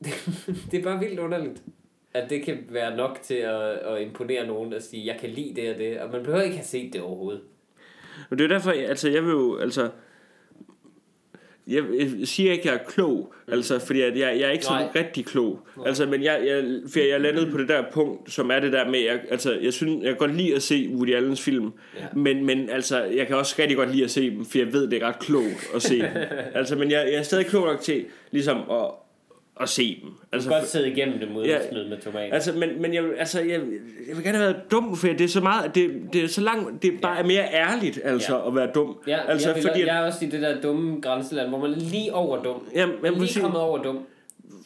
[SPEAKER 1] det er bare vildt underligt. At det kan være nok til at, at imponere nogen at sige, jeg kan lide det og det. Og man behøver ikke have set det overhovedet.
[SPEAKER 2] Og det er derfor, altså jeg vil jo, altså, jeg, jeg siger ikke, at jeg er klog, altså, fordi at jeg, jeg er ikke sådan
[SPEAKER 1] Nej.
[SPEAKER 2] rigtig klog. Altså, men jeg, jeg, for jeg er landet på det der punkt, som er det der med, jeg, altså, jeg synes, jeg kan godt lide at se Woody Allens film,
[SPEAKER 1] Ja.
[SPEAKER 2] men, men altså, jeg kan også rigtig godt lide at se dem, for jeg ved, det er ret klogt at se dem. altså, men jeg, jeg er stadig klog nok til, ligesom, at, at se dem.
[SPEAKER 1] Du
[SPEAKER 2] Altså,
[SPEAKER 1] kan godt sidde igennem det uden
[SPEAKER 2] Ja.
[SPEAKER 1] at smide med tomat.
[SPEAKER 2] Altså, men, men jeg, altså, jeg, jeg vil gerne have været dum, for det er så meget, det, det er så langt, det bare er mere ærligt, altså,
[SPEAKER 1] Ja.
[SPEAKER 2] at være dum.
[SPEAKER 1] Ja,
[SPEAKER 2] altså,
[SPEAKER 1] jeg, vil,
[SPEAKER 2] fordi,
[SPEAKER 1] jeg er også i det der dumme grænseland, hvor man er lige over dum.
[SPEAKER 2] Jamen, jamen,
[SPEAKER 1] lige
[SPEAKER 2] præcis.
[SPEAKER 1] kommet over dum.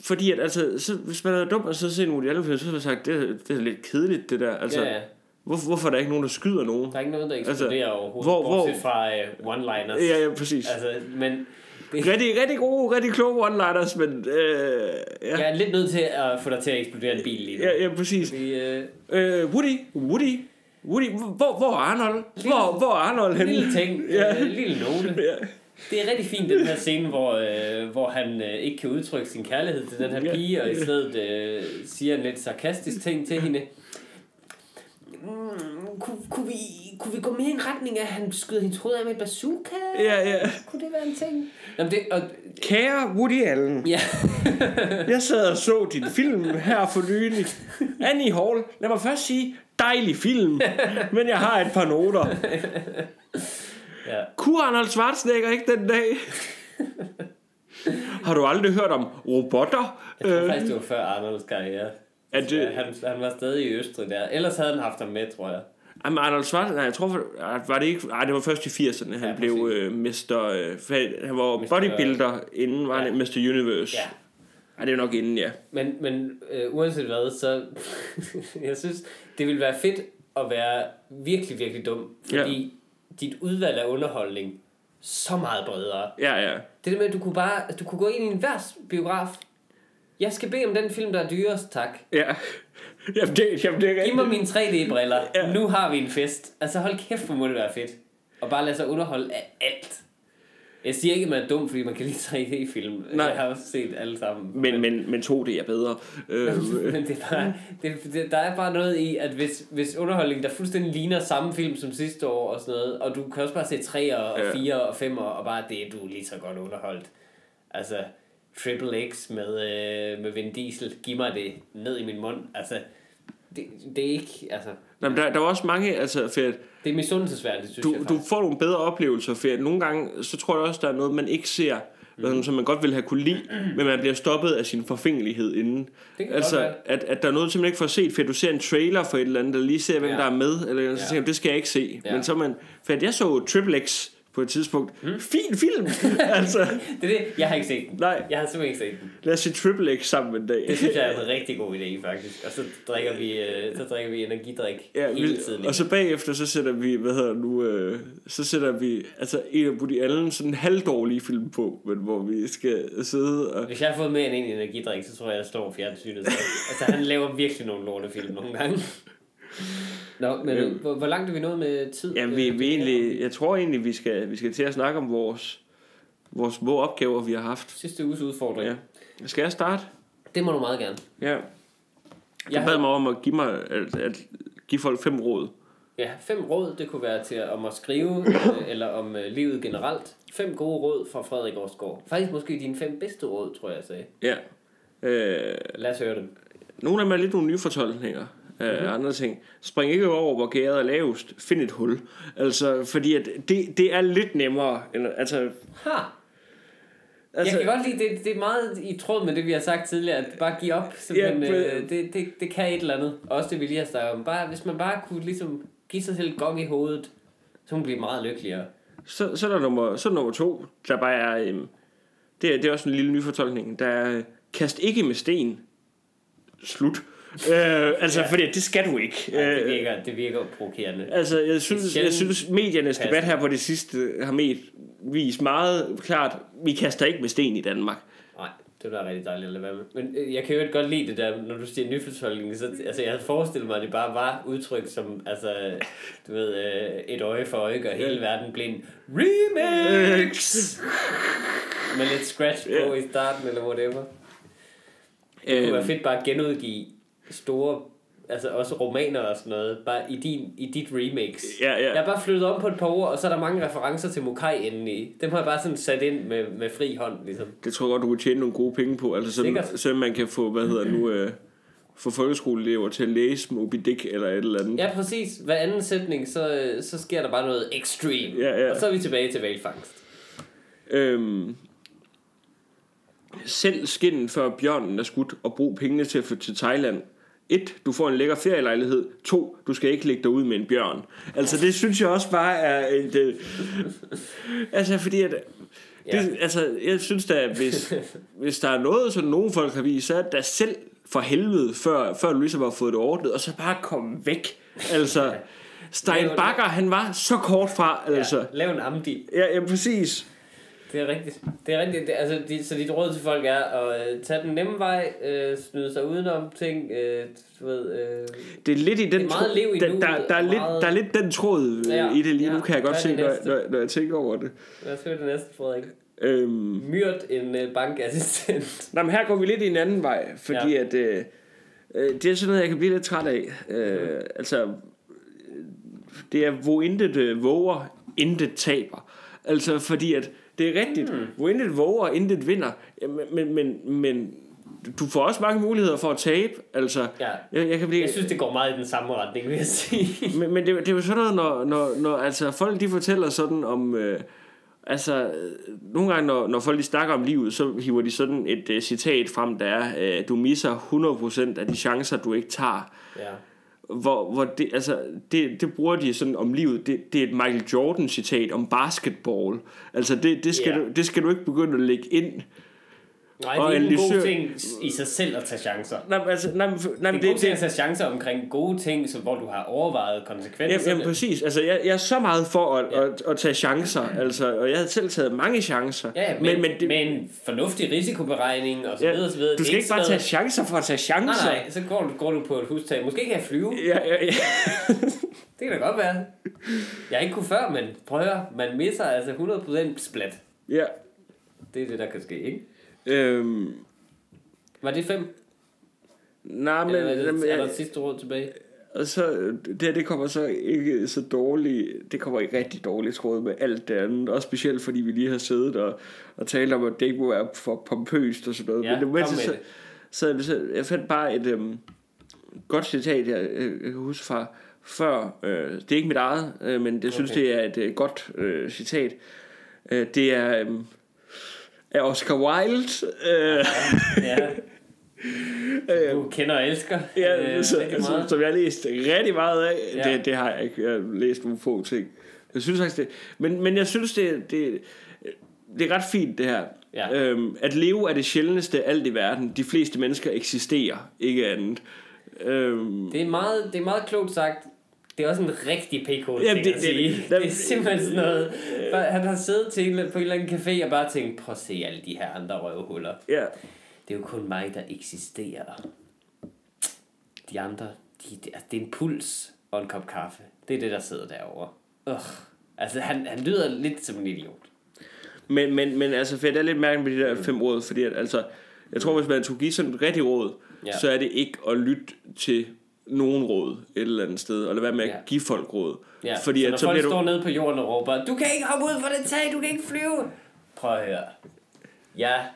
[SPEAKER 2] Fordi at, altså, så, hvis man er dum, og så ser de andre film, så har man sagt, det, det er lidt kedeligt, det der. Altså,
[SPEAKER 1] Ja, ja.
[SPEAKER 2] hvor, hvorfor er der ikke nogen, der skyder nogen?
[SPEAKER 1] Der er ikke noget, der
[SPEAKER 2] Altså,
[SPEAKER 1] eksploderer altså, overhovedet,
[SPEAKER 2] hvor-
[SPEAKER 1] hvor,
[SPEAKER 2] hvor-
[SPEAKER 1] bortset fra uh, one-liners.
[SPEAKER 2] Ja, ja, præcis.
[SPEAKER 1] Altså, men det,
[SPEAKER 2] Rigtig, rigtig gode, rigtig kloge one-liners, men øh, ja.
[SPEAKER 1] jeg er lidt nødt til at få dig til at eksplodere en bil lige nu.
[SPEAKER 2] Ja, ja, præcis.
[SPEAKER 1] Fordi, uh,
[SPEAKER 2] Øh, Woody, Woody, Woody, hvor, hvor er Arnold? Hvor, hvor er Arnold
[SPEAKER 1] en
[SPEAKER 2] henne?
[SPEAKER 1] lille ting,
[SPEAKER 2] Ja.
[SPEAKER 1] en lille note.
[SPEAKER 2] Ja.
[SPEAKER 1] Det er rigtig fint, den her scene, hvor, øh, hvor han øh, ikke kan udtrykke sin kærlighed til den her pige, og i stedet øh, siger en lidt sarkastisk ting til hende. Mm, kunne, kunne, vi, kunne vi gå med i en retning af, at han skyder hendes hoved af med en bazooka?
[SPEAKER 2] Ja, ja.
[SPEAKER 1] Kunne det være en ting? Jamen det, og,
[SPEAKER 2] Kære Woody Allen,
[SPEAKER 1] ja.
[SPEAKER 2] jeg sad og så din film her for nylig. Annie Hall, lad mig først sige, dejlig film, men jeg har et par noter.
[SPEAKER 1] ja.
[SPEAKER 2] Kunne Arnold Schwarzenegger ikke den dag? Har du aldrig hørt om robotter?
[SPEAKER 1] Jeg tror
[SPEAKER 2] Øh,
[SPEAKER 1] faktisk, det var før Arnolds karriere.
[SPEAKER 2] er det,
[SPEAKER 1] han, han var stadig i Østrig der. Ellers havde han haft ham med, tror jeg.
[SPEAKER 2] Jamen, Arnold Schwarzenegger, jeg tror, var det ikke... Nej, det var først i 80'erne, han
[SPEAKER 1] Ja,
[SPEAKER 2] blev øh, Mr. Øh, han var
[SPEAKER 1] Mr.
[SPEAKER 2] bodybuilder, inden var
[SPEAKER 1] Ja.
[SPEAKER 2] han Mr. Universe.
[SPEAKER 1] Ja.
[SPEAKER 2] Ej, det er nok inden, ja.
[SPEAKER 1] Men, men øh, uanset hvad, så jeg synes, det ville være fedt at være virkelig, virkelig dum. Fordi ja. dit udvalg af underholdning så meget bredere.
[SPEAKER 2] Ja, ja.
[SPEAKER 1] Det der med, at du kunne bare du kunne gå ind i en hver biograf. Jeg skal bede om den film, der er dyrest, tak.
[SPEAKER 2] Ja. Jamen, det, jamen, det er
[SPEAKER 1] Giv mig mine 3D-briller.
[SPEAKER 2] Ja.
[SPEAKER 1] Ja. Nu har vi en fest. Altså hold kæft, hvor må det være fedt. Og bare lade sig underholde af alt. Jeg siger ikke, at man er dum, fordi man kan lide 3D-film.
[SPEAKER 2] Nej.
[SPEAKER 1] Jeg har også set alle sammen.
[SPEAKER 2] Men, men, men 2D er bedre. Øh,
[SPEAKER 1] Men det er bare, det, det, der er bare noget i, at hvis, hvis underholdningen, der fuldstændig ligner samme film som sidste år og sådan noget, og du kan også bare se 3 og
[SPEAKER 2] Ja.
[SPEAKER 1] 4 og 5 og bare det, du er lige så godt underholdt. Altså, Triple X med, øh, med Vin Diesel, giv mig det ned i min mund. Altså, det, det er ikke, altså,
[SPEAKER 2] Nå, men der, der var også mange, altså, for at
[SPEAKER 1] det er misundelsesværdigt, synes
[SPEAKER 2] du,
[SPEAKER 1] jeg
[SPEAKER 2] du
[SPEAKER 1] faktisk. får...
[SPEAKER 2] får nogle bedre oplevelser, for at nogle gange, så tror jeg også, der er noget, man ikke ser, mm. som man godt vil have kunne lide, men man bliver stoppet af sin forfængelighed inden. Altså,
[SPEAKER 1] godt være.
[SPEAKER 2] at, at der er noget, som man ikke får set, for at du ser en trailer for et eller andet, der lige ser, hvem
[SPEAKER 1] Ja.
[SPEAKER 2] der er med, eller så
[SPEAKER 1] Ja.
[SPEAKER 2] tænker det skal jeg ikke se.
[SPEAKER 1] Ja.
[SPEAKER 2] Men så man, for at jeg så Triple X på et tidspunkt. Mm. Fin film! altså,
[SPEAKER 1] Det er det, jeg har ikke set den.
[SPEAKER 2] nej,
[SPEAKER 1] Jeg har simpelthen ikke set den.
[SPEAKER 2] lad os se Triple X sammen en dag.
[SPEAKER 1] Det synes jeg er en rigtig god idé, faktisk. Og så drikker vi, øh, så drikker vi energidrik
[SPEAKER 2] Ja,
[SPEAKER 1] hele
[SPEAKER 2] vi,
[SPEAKER 1] tiden.
[SPEAKER 2] og så bagefter, så sætter vi, hvad hedder nu, øh, så sætter vi, altså en af Woody Allen sådan en halvdårlig film på, men hvor vi skal sidde og...
[SPEAKER 1] Hvis jeg har fået mere end en energidrik, så tror jeg, jeg står fjernsynet. Så. altså, han laver virkelig nogle lortefilm nogle gange. Nå, men
[SPEAKER 2] Øhm.
[SPEAKER 1] øh, hvor, hvor langt er vi nået med tid?
[SPEAKER 2] Ja, vi, vi egentlig, jeg tror egentlig, vi skal, vi skal til at snakke om vores, vores små opgaver, vi har haft.
[SPEAKER 1] Sidste uges udfordring.
[SPEAKER 2] Ja. Skal jeg starte?
[SPEAKER 1] Det må du meget gerne.
[SPEAKER 2] Ja.
[SPEAKER 1] Jeg
[SPEAKER 2] Jeg bad
[SPEAKER 1] har,
[SPEAKER 2] mig om at give, mig, at, at give folk fem råd.
[SPEAKER 1] ja, fem råd, det kunne være til om at skrive, øh, eller om øh, livet generelt. Fem gode råd fra Frederik Årsgaard. Faktisk måske dine fem bedste råd, tror jeg, jeg sagde.
[SPEAKER 2] Ja. Øh,
[SPEAKER 1] Lad os høre dem.
[SPEAKER 2] nogle af dem er lidt nogle nye fortolkninger
[SPEAKER 1] Mhm.
[SPEAKER 2] mm-hmm. andre ting. Spring ikke over, hvor gæret er lavest. Find et hul. Altså, fordi at det, det er lidt nemmere. End, altså,
[SPEAKER 1] Ha!
[SPEAKER 2] altså,
[SPEAKER 1] jeg kan godt lide, det, det er meget i tråd med det, vi har sagt tidligere, at bare give op. Simpelthen,
[SPEAKER 2] Ja, men-
[SPEAKER 1] øh, det, det, det kan et eller andet. Også det, vi lige har snakket om. Bare, hvis man bare kunne ligesom give sig selv gong i hovedet, så kunne man blive meget lykkeligere.
[SPEAKER 2] så, så, er der nummer, så er der nummer to, der bare er, øhm, Det er, det er også en lille ny fortolkning. Der er, kast ikke med sten. Slut. Øh, altså, ja. fordi det skal du ikke.
[SPEAKER 1] Ja, det
[SPEAKER 2] Øh,
[SPEAKER 1] virker, det virker provokerende.
[SPEAKER 2] Altså, jeg synes, jeg synes mediernes debat her på det sidste har med vist meget klart, vi kaster ikke med sten i Danmark.
[SPEAKER 1] Nej, det var rigtig dejligt at lade være med. Men øh, jeg kan jo ikke godt lide det der, når du siger nyfortolkning. Så, altså, jeg havde forestillet mig, at det bare var udtryk som, altså, du ved, øh, et øje for øje, og hele verden blev en remix! Med lidt scratch på i starten, eller whatever. Det kunne være
[SPEAKER 2] Øh,
[SPEAKER 1] fedt bare at genudgive store, altså også romaner og sådan noget, bare i, din, i dit remix.
[SPEAKER 2] Ja, ja.
[SPEAKER 1] Jeg har bare flyttet om på et par ord, og så er der mange referencer til Mokai indeni. Dem har jeg bare sådan sat ind med, med fri hånd, ligesom.
[SPEAKER 2] det tror jeg godt, du kunne tjene nogle gode penge på. Altså, så,
[SPEAKER 1] Sikkert.
[SPEAKER 2] så man kan få, hvad hedder nu, øh, få folkeskoleelever til at læse Moby Dick eller et eller andet.
[SPEAKER 1] Ja, præcis. Hver anden sætning, så, så sker der bare noget extreme.
[SPEAKER 2] Ja, ja.
[SPEAKER 1] Og så er vi tilbage til valfangst.
[SPEAKER 2] Øhm, selv skinnen før bjørnen er skudt, og brug pengene til at flytte til Thailand. 1. Du får en lækker ferielejlighed. 2. Du skal ikke lægge dig ud med en bjørn. Altså, det synes jeg også bare er et... Øh, altså, fordi at... Det,
[SPEAKER 1] Ja.
[SPEAKER 2] altså, jeg synes da, at hvis, hvis der er noget, som nogle folk har vist, så er det da selv for helvede, før, før du ligesom har fået det ordnet, og så bare komme væk. Altså, Stein Bakker, han var så kort fra, altså.
[SPEAKER 1] Ja, lav en amdi.
[SPEAKER 2] Ja, ja, præcis.
[SPEAKER 1] Det er rigtigt. Det er rigtigt. Det, altså, de, så dit råd til folk er at øh, tage den nemme vej, øh, snyde sig udenom ting, øh, du ved... Øh,
[SPEAKER 2] Det er lidt i den
[SPEAKER 1] Det er meget liv i
[SPEAKER 2] der, der, der, er lidt,
[SPEAKER 1] meget-
[SPEAKER 2] der er lidt den tråd
[SPEAKER 1] Ja,
[SPEAKER 2] i det lige nu,
[SPEAKER 1] ja.
[SPEAKER 2] kan jeg godt se, når,
[SPEAKER 1] næste?
[SPEAKER 2] når, når jeg tænker over det.
[SPEAKER 1] hvad skal det næste, Frederik?
[SPEAKER 2] Øhm,
[SPEAKER 1] Myrd en øh, bankassistent.
[SPEAKER 2] nej, men her går vi lidt i en anden vej, fordi
[SPEAKER 1] Ja.
[SPEAKER 2] at øh, øh, det er sådan noget, jeg kan blive lidt træt af. Øh, altså, øh, det er, hvor intet øh, våger, intet taber. Altså, fordi at det er rigtigt, mm. hvor intet våger, intet vinder. Men, men, men, du får også mange muligheder for at tabe. Altså,
[SPEAKER 1] Ja.
[SPEAKER 2] jeg, jeg kan blive...
[SPEAKER 1] Jeg synes, det går meget i den samme retning, vil jeg sige.
[SPEAKER 2] Men, men det, det er jo sådan noget, når, når, når altså, folk de fortæller sådan om... Øh, altså, nogle gange, når, når folk de snakker om livet, så hiver de sådan et øh, citat frem, der er, øh, du misser 100% af de chancer, du ikke tager.
[SPEAKER 1] ja.
[SPEAKER 2] Hvor, hvor det, altså, det, det bruger de sådan om livet. Det, det er et Michael Jordan citat om basketball. Altså, det, det, skal
[SPEAKER 1] Ja.
[SPEAKER 2] du, det skal du ikke begynde at lægge ind.
[SPEAKER 1] Nej,
[SPEAKER 2] Og
[SPEAKER 1] det er ikke en god ting i sig selv at tage chancer.
[SPEAKER 2] Nej, men altså, nej, men- nej, men
[SPEAKER 1] Det er en god
[SPEAKER 2] det,
[SPEAKER 1] ting
[SPEAKER 2] det,
[SPEAKER 1] at tage chancer omkring gode ting, så, hvor du har overvejet
[SPEAKER 2] Jamen,
[SPEAKER 1] konsekvenserne.
[SPEAKER 2] jamen præcis. Altså, jeg, jeg er så meget for at,
[SPEAKER 1] Ja.
[SPEAKER 2] at, at tage chancer. Altså, og jeg havde selv taget mange chancer.
[SPEAKER 1] Ja, men, men, det, med en fornuftig risikoberegning og så
[SPEAKER 2] Ja,
[SPEAKER 1] videre, så videre.
[SPEAKER 2] Du skal ikke bare tage chancer for at tage chancer.
[SPEAKER 1] Nej, nej, så går du, går du på et hustag. Måske kan jeg flyve.
[SPEAKER 2] Ja, ja, ja.
[SPEAKER 1] Det kan da godt være. Jeg har ikke kunne før, men prøv at høre, man misser altså 100% splat.
[SPEAKER 2] ja.
[SPEAKER 1] Det er det, der kan ske, ikke?
[SPEAKER 2] Øhm,
[SPEAKER 1] Var det fem?
[SPEAKER 2] nej, men,
[SPEAKER 1] Eller er,
[SPEAKER 2] jamen,
[SPEAKER 1] det, er der
[SPEAKER 2] jeg,
[SPEAKER 1] sidste råd tilbage?
[SPEAKER 2] og så, det her, det kommer så ikke så dårligt, det kommer ikke rigtig dårligt tråd med alt det andet, også specielt fordi vi lige har siddet og, og talt om, at det ikke må være for pompøst og sådan noget.
[SPEAKER 1] Ja,
[SPEAKER 2] men det,
[SPEAKER 1] med
[SPEAKER 2] så,
[SPEAKER 1] det.
[SPEAKER 2] så, så, jeg fandt bare et øhm, godt citat, jeg, jeg kan huske fra før, øh, det er ikke mit eget, øh, men synes
[SPEAKER 1] Okay.
[SPEAKER 2] det er et øh, godt øh, citat. Øh, det er øh, af Oscar Wilde. Øh,
[SPEAKER 1] Ja. Du kender og elsker
[SPEAKER 2] Ja,
[SPEAKER 1] øh,
[SPEAKER 2] så,
[SPEAKER 1] rigtig
[SPEAKER 2] altså, som jeg har læst rigtig meget af.
[SPEAKER 1] Ja.
[SPEAKER 2] Ja. Det, det har jeg ikke. Jeg har læst nogle få ting. Jeg synes faktisk det. Men, men jeg synes, det, det, det er ret fint, det her.
[SPEAKER 1] Ja.
[SPEAKER 2] Øhm, at leve er det sjældneste alt i verden. De fleste mennesker eksisterer, ikke andet. Øhm,
[SPEAKER 1] Det er meget, det er meget klogt sagt. Det er også en rigtig pk ting
[SPEAKER 2] Jamen, det-
[SPEAKER 1] at
[SPEAKER 2] det-
[SPEAKER 1] sige.
[SPEAKER 2] det-
[SPEAKER 1] Det, er simpelthen sådan noget. For Han har siddet til en, på en eller anden café og bare tænkt, prøv at se alle de her andre røvhuller.
[SPEAKER 2] ja.
[SPEAKER 1] Det er jo kun mig, der eksisterer. De andre, de, det, det er en puls og en kop kaffe. Det er det, der sidder derovre. Ugh. Altså, han, han lyder lidt som en idiot.
[SPEAKER 2] Men, men, men altså, for det er lidt mærkeligt med de der fem råd, fordi at, altså, jeg tror, hvis man skulle give sådan et rigtigt råd,
[SPEAKER 1] ja.
[SPEAKER 2] så er det ikke at lytte til nogen råd et eller andet sted, og lade være med at
[SPEAKER 1] Ja.
[SPEAKER 2] give folk råd.
[SPEAKER 1] Ja,
[SPEAKER 2] Fordi
[SPEAKER 1] så
[SPEAKER 2] at
[SPEAKER 1] når
[SPEAKER 2] så
[SPEAKER 1] folk
[SPEAKER 2] bliver
[SPEAKER 1] står
[SPEAKER 2] du...
[SPEAKER 1] nede på jorden og råber, du kan ikke hoppe ud fra det tag, du kan ikke flyve. Prøv at høre. Jeg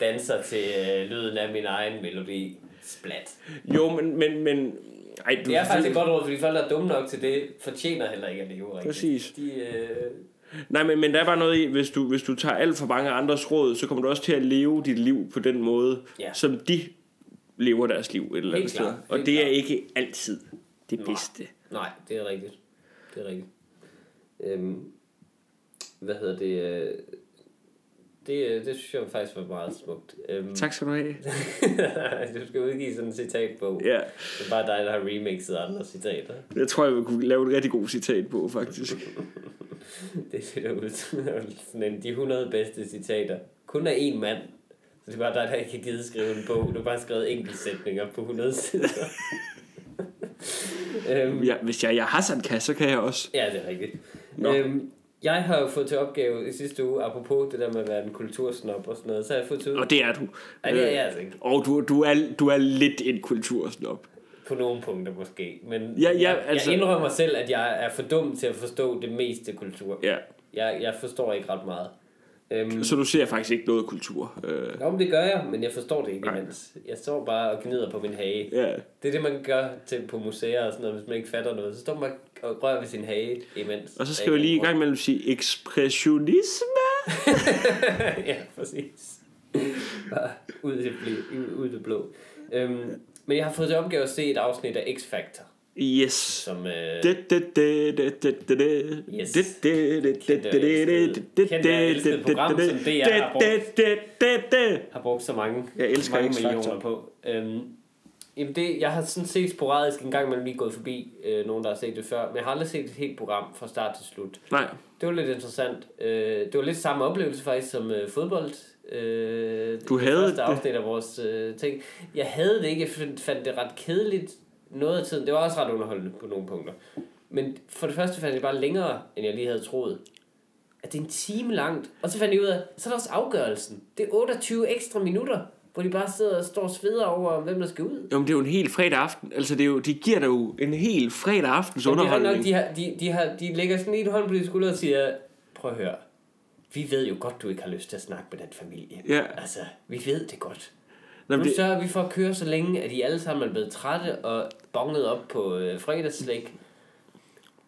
[SPEAKER 1] danser til øh, lyden af min egen melodi. Splat.
[SPEAKER 2] Jo, men, men, men ej, du
[SPEAKER 1] Det er faktisk et godt råd, fordi folk, der er dumme nok til det, fortjener heller ikke at leve rigtigt.
[SPEAKER 2] Præcis.
[SPEAKER 1] De, øh,
[SPEAKER 2] Nej, men, men der er bare noget i, hvis du, hvis du tager alt for mange andres råd, så kommer du også til at leve dit liv på den måde,
[SPEAKER 1] Ja.
[SPEAKER 2] som de lever deres liv et eller andet sted. Og det er ikke altid det
[SPEAKER 1] Nej.
[SPEAKER 2] bedste.
[SPEAKER 1] nej, det er rigtigt. Det er rigtigt. Øhm, hvad hedder det? øh, Det, øh, det synes jeg faktisk var meget smukt. Øhm,
[SPEAKER 2] Tak skal du have.
[SPEAKER 1] du skal udgive sådan en citatbog.
[SPEAKER 2] Ja,
[SPEAKER 1] Det er bare dig, der har remixet andre citater.
[SPEAKER 2] jeg tror, jeg vil kunne lave et rigtig god citat på, faktisk.
[SPEAKER 1] Det ser ud sådan en, de 100 bedste citater. Kun af én mand. Det er bare dig, der ikke har givet skrive en bog. Du har bare skrevet enkeltsætninger på 100 sider. øhm,
[SPEAKER 2] Ja, hvis jeg, jeg Hassan kan, så kan jeg også.
[SPEAKER 1] Ja, det er rigtigt.
[SPEAKER 2] Nå.
[SPEAKER 1] Øhm, jeg har jo fået til opgave i sidste uge, apropos det der med at være en kultursnop og sådan noget, så har jeg fået til
[SPEAKER 2] Og det er du.
[SPEAKER 1] Ej, det er jeg altså ikke.
[SPEAKER 2] Og du, du, er, du er lidt en kultursnop.
[SPEAKER 1] På nogle punkter måske. Men
[SPEAKER 2] Ja, ja,
[SPEAKER 1] jeg,
[SPEAKER 2] altså-
[SPEAKER 1] jeg indrømmer selv, at jeg er for dum til at forstå det meste kultur.
[SPEAKER 2] Ja.
[SPEAKER 1] Jeg, jeg forstår ikke ret meget. Øhm,
[SPEAKER 2] Så du ser faktisk ikke noget kultur. Øh,
[SPEAKER 1] Nå, men det gør jeg, men jeg forstår det ikke
[SPEAKER 2] Nej.
[SPEAKER 1] imens. Jeg står bare og gnider på min hage.
[SPEAKER 2] ja.
[SPEAKER 1] Det er det, man gør til på museer og sådan noget, hvis man ikke fatter noget. Så står man og rører ved sin hage imens.
[SPEAKER 2] Og så skal vi lige i gang med at sige ekspressionisme.
[SPEAKER 1] ja, præcis. Bare ud i det, blå, ud, i det blå. Øhm, men jeg har fået til opgave at se et afsnit af X-Factor,
[SPEAKER 2] Yes.
[SPEAKER 1] som... Øh,
[SPEAKER 2] Det, det, det, det, det, det, det.
[SPEAKER 1] Yes.
[SPEAKER 2] Det, det, det, det, det, det, det, det, det,
[SPEAKER 1] program, som
[SPEAKER 2] det,
[SPEAKER 1] DR har brugt.
[SPEAKER 2] det, det, det,
[SPEAKER 1] har brugt så mange,
[SPEAKER 2] Jeg elsker
[SPEAKER 1] mange millioner på. Øhm, jamen det, jeg har sådan set sporadisk en gang imellem lige gået forbi øh, nogen, der har set det før, men jeg har aldrig set et helt program fra start til slut.
[SPEAKER 2] Nej,
[SPEAKER 1] Det var lidt interessant. Øh, det var lidt samme oplevelse faktisk som øh, fodbold. Øh,
[SPEAKER 2] Du
[SPEAKER 1] det
[SPEAKER 2] havde
[SPEAKER 1] første
[SPEAKER 2] det?
[SPEAKER 1] afsnit af vores øh, ting. Jeg havde det ikke. Jeg fandt det ret kedeligt noget af tiden. Det var også ret underholdende på nogle punkter. Men for det første fandt jeg bare længere, end jeg lige havde troet. At det er en time langt. Og så fandt jeg ud af, så er der også afgørelsen. Det er 28 ekstra minutter, hvor de bare sidder og står sveder over, hvem der skal ud.
[SPEAKER 2] jo, men det er jo en helt fredag aften. Altså, det er jo, de giver dig jo en helt fredag aftens
[SPEAKER 1] det er nok,
[SPEAKER 2] underholdning.
[SPEAKER 1] de, har, de, de, har, de lægger sådan en hånd på de skulder og siger, prøv at høre, vi ved jo godt, du ikke har lyst til at snakke med den familie.
[SPEAKER 2] Ja.
[SPEAKER 1] Altså, vi ved det godt.
[SPEAKER 2] Nå,
[SPEAKER 1] Nu sørger vi for at køre så længe, at I alle sammen er blevet trætte og bonget op på øh, fredagsslæg.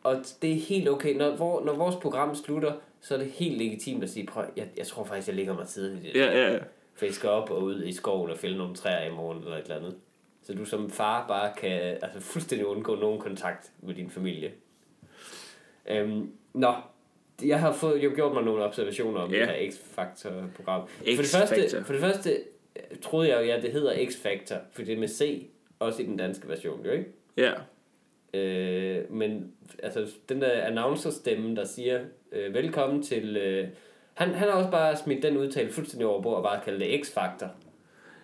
[SPEAKER 1] Og det er helt okay. Når, hvor, når vores program slutter, så er det helt legitimt at sige, prøv, jeg, jeg tror faktisk, jeg ligger mig tidligt.
[SPEAKER 2] ja, ja, ja.
[SPEAKER 1] For I skal op og ud i skoven og fælde nogle træer i morgen eller et eller andet. Så du som far bare kan altså fuldstændig undgå nogen kontakt med din familie. Øhm, nå, jeg har fået, jo gjort mig nogle observationer om
[SPEAKER 2] Ja.
[SPEAKER 1] det her X-Factor-program. For det, første, for det første troede jeg jo, ja, det hedder X-Factor, for det er med C, også i den danske version, jo ikke?
[SPEAKER 2] ja.
[SPEAKER 1] Øh, men altså, den der announcer-stemme, der siger, øh, velkommen til... Øh, han, han har også bare smidt den udtale fuldstændig over bord og bare kaldt det X-Factor.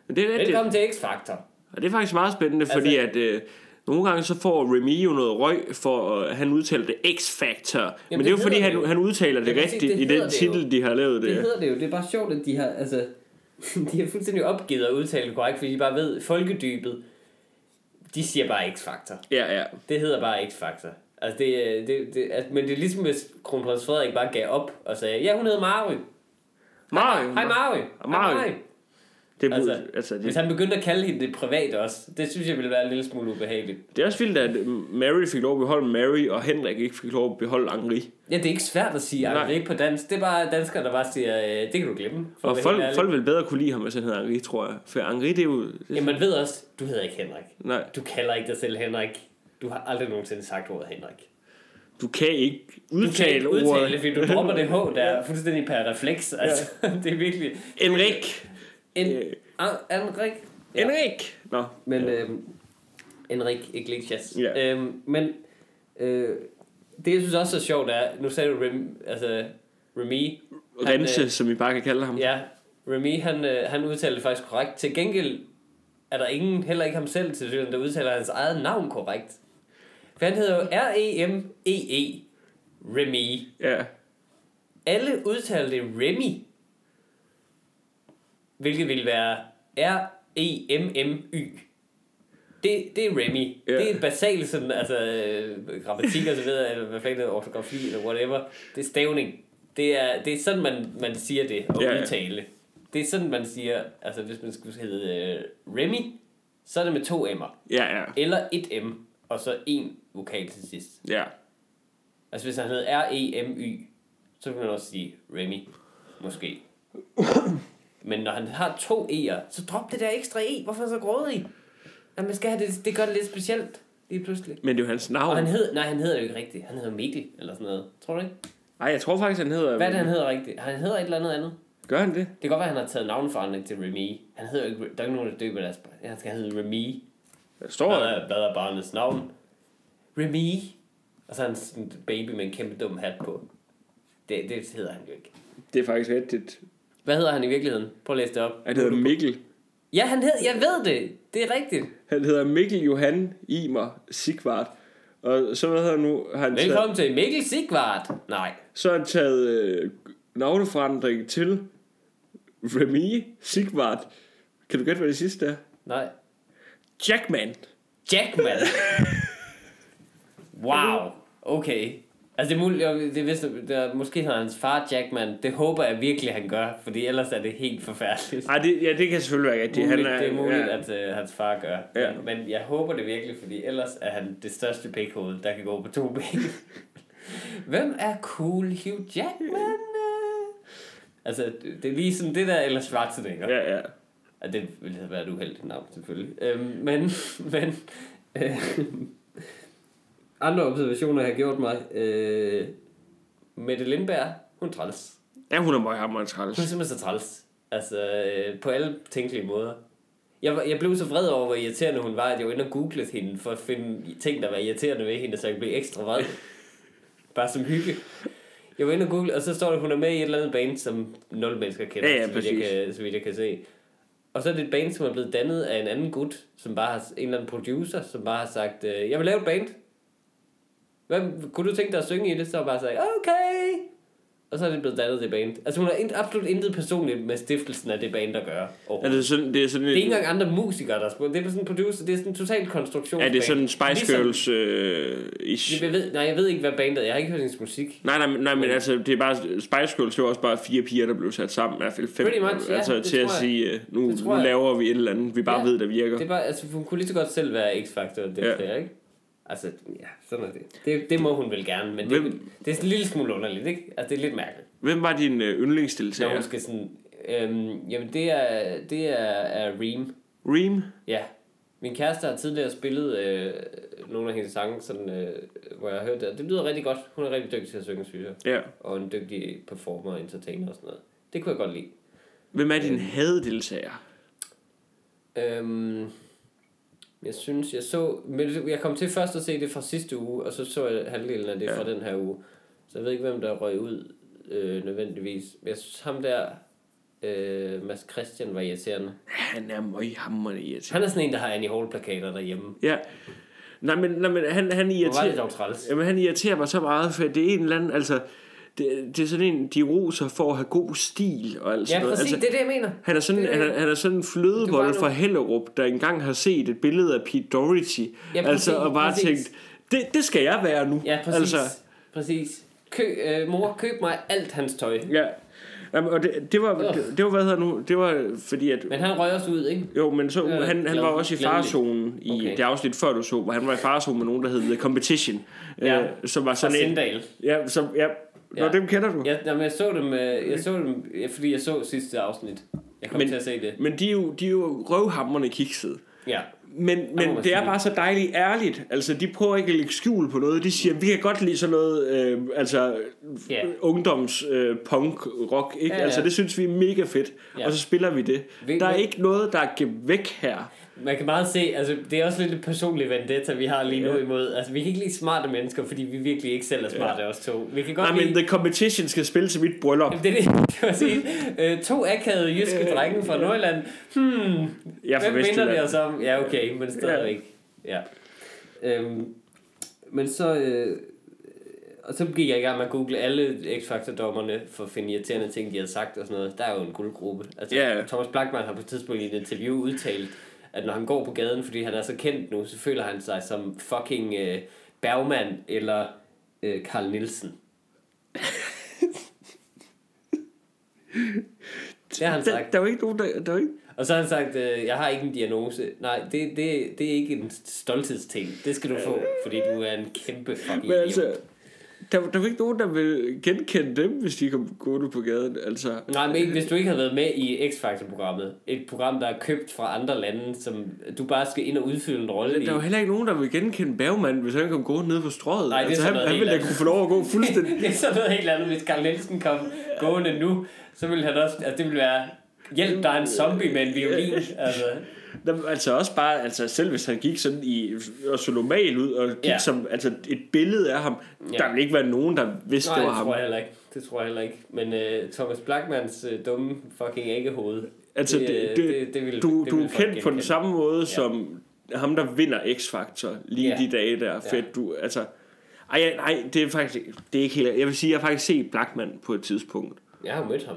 [SPEAKER 2] Det er rigtigt.
[SPEAKER 1] Velkommen til X-Factor.
[SPEAKER 2] Og det er faktisk meget spændende, fordi
[SPEAKER 1] Altså-
[SPEAKER 2] at... Øh, nogle gange så får Remy jo noget røg for, at han udtaler det X-Factor. Men
[SPEAKER 1] det
[SPEAKER 2] det er jo fordi, han,
[SPEAKER 1] det
[SPEAKER 2] han udtaler det
[SPEAKER 1] præcis,
[SPEAKER 2] rigtigt
[SPEAKER 1] det
[SPEAKER 2] i den
[SPEAKER 1] det jo.
[SPEAKER 2] titel, de har lavet det.
[SPEAKER 1] Det hedder det jo. Det er bare sjovt, at de har, altså, de har fuldstændig opgivet at udtale det korrekt, fordi de bare ved, folkedybet, de siger bare X-Factor.
[SPEAKER 2] Ja, ja.
[SPEAKER 1] Det hedder bare X-Factor. Altså det, er- det, det, altså, men det er ligesom, hvis kronprins Frederik bare gav op og sagde, ja, hun hedder Mary.
[SPEAKER 2] Mario.
[SPEAKER 1] Hej Mary.
[SPEAKER 2] Mary. Det,
[SPEAKER 1] Altså,
[SPEAKER 2] altså, altså,
[SPEAKER 1] Hvis
[SPEAKER 2] det,
[SPEAKER 1] han begyndte at kalde hende det privat også, det synes jeg ville være en lille smule ubehageligt.
[SPEAKER 2] det er også vildt, at Mary fik lov at beholde Mary, og Henrik ikke fik lov at beholde Henri.
[SPEAKER 1] Ja, det er ikke svært at sige. Henrik på dansk. Det er bare danskere, der bare siger, øh, det kan du glemme. for
[SPEAKER 2] Og folk, folk vil bedre kunne lide ham, hvis han hedder Henri, tror jeg. For Henri, det er jo... Det,
[SPEAKER 1] Jamen, man ved også, du hedder ikke Henrik.
[SPEAKER 2] nej,
[SPEAKER 1] Du kalder ikke dig selv Henrik. Du har aldrig nogensinde sagt ordet Henrik.
[SPEAKER 2] du kan ikke
[SPEAKER 1] Du kan
[SPEAKER 2] udtale,
[SPEAKER 1] ikke udtale
[SPEAKER 2] ordet.
[SPEAKER 1] det, fordi du dropper det H der fuldstændig per refleks. Altså, det er virkelig...
[SPEAKER 2] Henrik.
[SPEAKER 1] En,
[SPEAKER 2] Øh.
[SPEAKER 1] ah, Henrik. Ja.
[SPEAKER 2] Henrik. Nå.
[SPEAKER 1] Men, øhm, Henrik Iglesias.
[SPEAKER 2] Ja.
[SPEAKER 1] Øhm, men, øh, det jeg synes også er sjovt er, nu sagde du Rem, altså, Remy.
[SPEAKER 2] Rense,
[SPEAKER 1] øh,
[SPEAKER 2] som vi bare kan kalde ham.
[SPEAKER 1] Ja, Remy, han, øh, han udtaler det faktisk korrekt. Til gengæld er der ingen, heller ikke ham selv til der udtaler hans eget navn korrekt. For han hedder jo R-E-M-E-E. Remy.
[SPEAKER 2] ja.
[SPEAKER 1] Alle udtaler det Remy. Hvilket vil være R-E-M-M-Y. Det, det er Remy.
[SPEAKER 2] Ja.
[SPEAKER 1] Det er basalt sådan, altså øh, grammatik og så videre, eller hvad fanden ortografi eller whatever. Det er stavning. Det er, det er sådan, man, man siger det, og
[SPEAKER 2] Ja, ja.
[SPEAKER 1] udtale. Det er sådan, man siger, altså hvis man skulle hedde øh, Remy, så er det med to M'er.
[SPEAKER 2] Ja, ja.
[SPEAKER 1] Eller et M, og så en vokal til sidst.
[SPEAKER 2] Ja.
[SPEAKER 1] Altså hvis han hed R-E-M-Y, så kan man også sige Remy. Måske. Men når han har to E'er, så drop det der ekstra E. Hvorfor så grådig? Jamen, man skal have det, det gør det lidt specielt, lige pludselig.
[SPEAKER 2] Men det er jo hans
[SPEAKER 1] Og
[SPEAKER 2] navn.
[SPEAKER 1] han hed, nej, han hedder jo ikke rigtigt. Han hedder Mikkel, eller sådan noget. Tror du ikke?
[SPEAKER 2] Nej, jeg tror faktisk, han hedder...
[SPEAKER 1] Hvad er det, han hedder rigtigt? Han hedder et eller andet andet.
[SPEAKER 2] Gør han det?
[SPEAKER 1] Det kan godt være, at han har taget navnforandring til Remy. Han hedder ikke... Der er ikke nogen, der døber deres... Han skal hedde Remy.
[SPEAKER 2] Der står
[SPEAKER 1] Hvad er, hvad er barnets navn? Remy. Og så er han sådan en baby med en kæmpe dum hat på. Det, det hedder han jo ikke.
[SPEAKER 2] Det er faktisk rigtigt.
[SPEAKER 1] Hvad hedder han i virkeligheden? Prøv at læse det op.
[SPEAKER 2] Han hedder Mikkel.
[SPEAKER 1] Ja, han hed, jeg ved det. Det er rigtigt.
[SPEAKER 2] Han hedder Mikkel Johan Imer Sigvart. Og så hvad hedder nu? Han taget,
[SPEAKER 1] Velkommen til Mikkel Sigvart. Nej.
[SPEAKER 2] så har han taget øh, navneforandring til Remy Sigvart. Kan du gætte, hvad det sidste er?
[SPEAKER 1] Nej.
[SPEAKER 2] Jackman.
[SPEAKER 1] Jackman. wow. Okay. Altså det er muligt, det er vist, det er, måske har hans far Jackman. Det håber jeg virkelig, han gør, fordi ellers er det helt forfærdeligt.
[SPEAKER 2] Ej, det, ja, det kan selvfølgelig være rigtigt.
[SPEAKER 1] Muligt, det er muligt,
[SPEAKER 2] ja,
[SPEAKER 1] at uh, hans far gør.
[SPEAKER 2] Ja.
[SPEAKER 1] Men, men jeg håber det virkelig, fordi ellers er han det største pikhoved, der kan gå på to ben. Hvem er cool Hugh Jackman? øh? Altså, det er lige sådan det der, eller Schwarzenegger.
[SPEAKER 2] ja, ja.
[SPEAKER 1] Ja, det ville have været et uheldigt navn, selvfølgelig. Øhm, men, men... Øh, andre observationer, jeg har gjort mig. Øh, Mette Lindberg, hun er træls.
[SPEAKER 2] Ja, hun er møghammerende
[SPEAKER 1] Hun er
[SPEAKER 2] træls.
[SPEAKER 1] simpelthen så træls. Altså, øh, på alle tænkelige måder. Jeg, var- jeg blev så vred over, hvor irriterende hun var, at jeg var inde og googlede hende, for at finde ting, der var irriterende ved hende, så jeg blev ekstra vred. Bare som hygge. Jeg var inde og google, og så står der, at hun er med i et eller andet band, som nul mennesker kender,
[SPEAKER 2] Ja, ja,
[SPEAKER 1] så, vidt jeg kan, så vidt jeg kan se. Og så er det et band, som er blevet dannet af en anden gut, som bare har, en eller anden producer, som bare har sagt, øh, jeg vil lave et band. Hvad, kunne du tænke dig at synge i det? Så bare sagt, okay. Og så er det blevet dannet det band. Altså hun har ind- absolut intet personligt med stiftelsen af det band at gøre.
[SPEAKER 2] Er
[SPEAKER 1] overhovedet.
[SPEAKER 2] det sådan, det er sådan
[SPEAKER 1] Det er ikke
[SPEAKER 2] en,
[SPEAKER 1] engang andre musikere, der spiller. Det er sådan en producer, det er sådan en total konstruktion.
[SPEAKER 2] er det sådan en Spice Girls øh, ish?
[SPEAKER 1] Jeg ved, nej, jeg ved ikke, hvad bandet er. Jeg har ikke hørt hendes musik.
[SPEAKER 2] Nej, nej, nej, men altså, det er bare, Spice Girls, det var også bare fire piger, der blev sat sammen, i hvert fald fem.
[SPEAKER 1] Pretty much,
[SPEAKER 2] altså, til at
[SPEAKER 1] jeg.
[SPEAKER 2] sige, øh, nu, nu laver vi et eller andet, vi bare
[SPEAKER 1] Ja.
[SPEAKER 2] ved, der virker.
[SPEAKER 1] Det er bare, altså, hun kunne lige så godt selv være X-Factor, det
[SPEAKER 2] Ja.
[SPEAKER 1] ja. ikke? Altså, ja, sådan er det. det. Det må hun vel gerne, men det,
[SPEAKER 2] Hvem-
[SPEAKER 1] det er sådan en lille smule underligt, ikke? Altså, det er lidt mærkeligt.
[SPEAKER 2] Hvem var din øh,
[SPEAKER 1] Når
[SPEAKER 2] yndlingsdeltager?
[SPEAKER 1] hun skal sådan... Øhm, jamen, det er, det er, er Reem.
[SPEAKER 2] Reem?
[SPEAKER 1] Ja. Min kæreste har tidligere spillet øh, nogle af hendes sange, sådan, øh, hvor jeg har hørt det. og Det lyder rigtig godt. Hun er rigtig dygtig til at synge, synes jeg.
[SPEAKER 2] Ja.
[SPEAKER 1] Og en dygtig performer og entertainer og sådan noget. Det kunne jeg godt lide.
[SPEAKER 2] Hvem er din hadedeltager?
[SPEAKER 1] Øhm, jeg synes, jeg så... Men jeg kom til først at se det fra sidste uge, og så så jeg halvdelen af det
[SPEAKER 2] Ja.
[SPEAKER 1] fra den her uge. Så jeg ved ikke, hvem der røg ud øh, nødvendigvis. Men jeg synes, ham der... Øh, Mads Christian var irriterende.
[SPEAKER 2] Han er møghammerende irriterende.
[SPEAKER 1] Han er sådan en, der har Annie Hall-plakater derhjemme.
[SPEAKER 2] Ja. Nej, men, nej, men han, han
[SPEAKER 1] Hvor var det
[SPEAKER 2] irriterer...
[SPEAKER 1] dog træls.
[SPEAKER 2] Jamen, han irriterer mig så meget, for det er en eller anden, altså... Det, det er sådan en, de roser for at have god stil og alt
[SPEAKER 1] Ja,
[SPEAKER 2] sådan noget.
[SPEAKER 1] præcis.
[SPEAKER 2] Altså,
[SPEAKER 1] det er det, jeg mener.
[SPEAKER 2] han er sådan,
[SPEAKER 1] Det
[SPEAKER 2] han er, han er sådan en flødebold fra Hellerup, der engang har set et billede af Pete Doherty.
[SPEAKER 1] Ja, præcis,
[SPEAKER 2] altså, og bare
[SPEAKER 1] præcis.
[SPEAKER 2] tænkt, det, det skal jeg være nu.
[SPEAKER 1] Ja, præcis.
[SPEAKER 2] Altså.
[SPEAKER 1] Præcis. Kø, øh, mor, køb mig alt hans tøj.
[SPEAKER 2] ja. Jamen, og det, det, var, det, det var, hvad hedder nu, det var fordi, at
[SPEAKER 1] Men han røg også ud, ikke?
[SPEAKER 2] Jo, men så,
[SPEAKER 1] Ja,
[SPEAKER 2] han, han var også i farzonen i
[SPEAKER 1] Okay.
[SPEAKER 2] det afsnit før du så, hvor han var i farzonen med nogen, der hed The Competition.
[SPEAKER 1] Ja.
[SPEAKER 2] Øh, som var
[SPEAKER 1] Fra
[SPEAKER 2] sådan en...
[SPEAKER 1] Sindal.
[SPEAKER 2] Ja, som, ja, Nå,
[SPEAKER 1] Ja.
[SPEAKER 2] dem kender du.
[SPEAKER 1] Ja, jamen, jeg så dem, øh, jeg så dem, fordi jeg så sidste afsnit. Jeg kom
[SPEAKER 2] Men-
[SPEAKER 1] til at se det.
[SPEAKER 2] Men de er jo, de er jo røvhammerne kiksede.
[SPEAKER 1] Ja.
[SPEAKER 2] Men, men det er bare så dejligt ærligt. Altså, de prøver ikke at lægge skjul på noget. De siger, vi kan godt lide sådan noget, øh, altså,
[SPEAKER 1] Ja.
[SPEAKER 2] ungdoms øh, punk rock, ikke?
[SPEAKER 1] Ja, ja.
[SPEAKER 2] Altså, det synes vi er mega fedt.
[SPEAKER 1] Ja.
[SPEAKER 2] Og så spiller vi det.
[SPEAKER 1] Vi-
[SPEAKER 2] Der er ikke noget, der er gemt væk her.
[SPEAKER 1] Man kan meget se, altså det er også lidt et personligt vendetta, vi har lige nu
[SPEAKER 2] Ja.
[SPEAKER 1] imod. Altså vi kan ikke lide smarte mennesker, fordi vi virkelig ikke selv er smarte ja. os to. Vi kan godt
[SPEAKER 2] men
[SPEAKER 1] lide...
[SPEAKER 2] The Competition skal spille til mit bryllup.
[SPEAKER 1] Det er det, det var sige. Øh, to akavede jyske drenge fra Nordjylland. Hmm,
[SPEAKER 2] Jeg
[SPEAKER 1] hvem minder det os om? Ja, okay, men stadigvæk. Ja. Øhm, men så... Øh, og så gik jeg i gang med at google alle X-Factor-dommerne for at finde irriterende ting, de havde sagt og sådan noget. Der er jo en guldgruppe. Altså,
[SPEAKER 2] ja.
[SPEAKER 1] Thomas Blackman har på et tidspunkt i et interview udtalt, at når han går på gaden, fordi han er så kendt nu, så føler han sig som fucking øh, Bergman eller øh, Carl Nielsen. Det har han sagt.
[SPEAKER 2] der er jo ikke nogen, der... der er ikke...
[SPEAKER 1] Og så har han sagt, øh, jeg har ikke en diagnose. Nej, det, det, det er ikke en stolthedsting. Det skal du få, fordi du er en kæmpe fucking
[SPEAKER 2] Men altså,
[SPEAKER 1] idiot.
[SPEAKER 2] Der, der var ikke nogen, der vil genkende dem, hvis de kom gående på gaden. Altså,
[SPEAKER 1] Nej, men ikke- hvis du ikke havde været med i X-Factor-programmet, et program, der er købt fra andre lande, som du bare skal ind og udfylde en rolle i.
[SPEAKER 2] der var heller ikke nogen, der vil genkende Bergman, hvis han kom gående ned på strøget.
[SPEAKER 1] Nej, det er
[SPEAKER 2] altså, han, han ville da kunne få lov at gå fuldstændig.
[SPEAKER 1] det er sådan noget helt andet. Hvis Carl Nielsen kom gående nu, så ville han også... Altså, det ville være... Hjælp, der er en zombie med en violin. Altså,
[SPEAKER 2] Jamen, altså også bare, altså selv hvis han gik sådan i, og så normal ud, og gik
[SPEAKER 1] Ja.
[SPEAKER 2] som altså et billede af ham,
[SPEAKER 1] Ja.
[SPEAKER 2] der ville ikke være nogen, der vidste,
[SPEAKER 1] nej,
[SPEAKER 2] det
[SPEAKER 1] det
[SPEAKER 2] var ham.
[SPEAKER 1] tror jeg heller ikke. Det tror jeg heller ikke. Men uh, Thomas Blackmans uh, dumme fucking æggehoved.
[SPEAKER 2] Altså,
[SPEAKER 1] det,
[SPEAKER 2] det,
[SPEAKER 1] øh,
[SPEAKER 2] det,
[SPEAKER 1] det, det vil,
[SPEAKER 2] du,
[SPEAKER 1] det
[SPEAKER 2] du er kendt på den samme måde ja. som ham, der vinder X-Factor lige
[SPEAKER 1] Ja.
[SPEAKER 2] de dage der.
[SPEAKER 1] Ja.
[SPEAKER 2] Fedt, du, altså... Ej, nej, det er faktisk det er ikke helt... Jeg vil sige, jeg har faktisk set Blackman på et tidspunkt.
[SPEAKER 1] Jeg har mødt ham.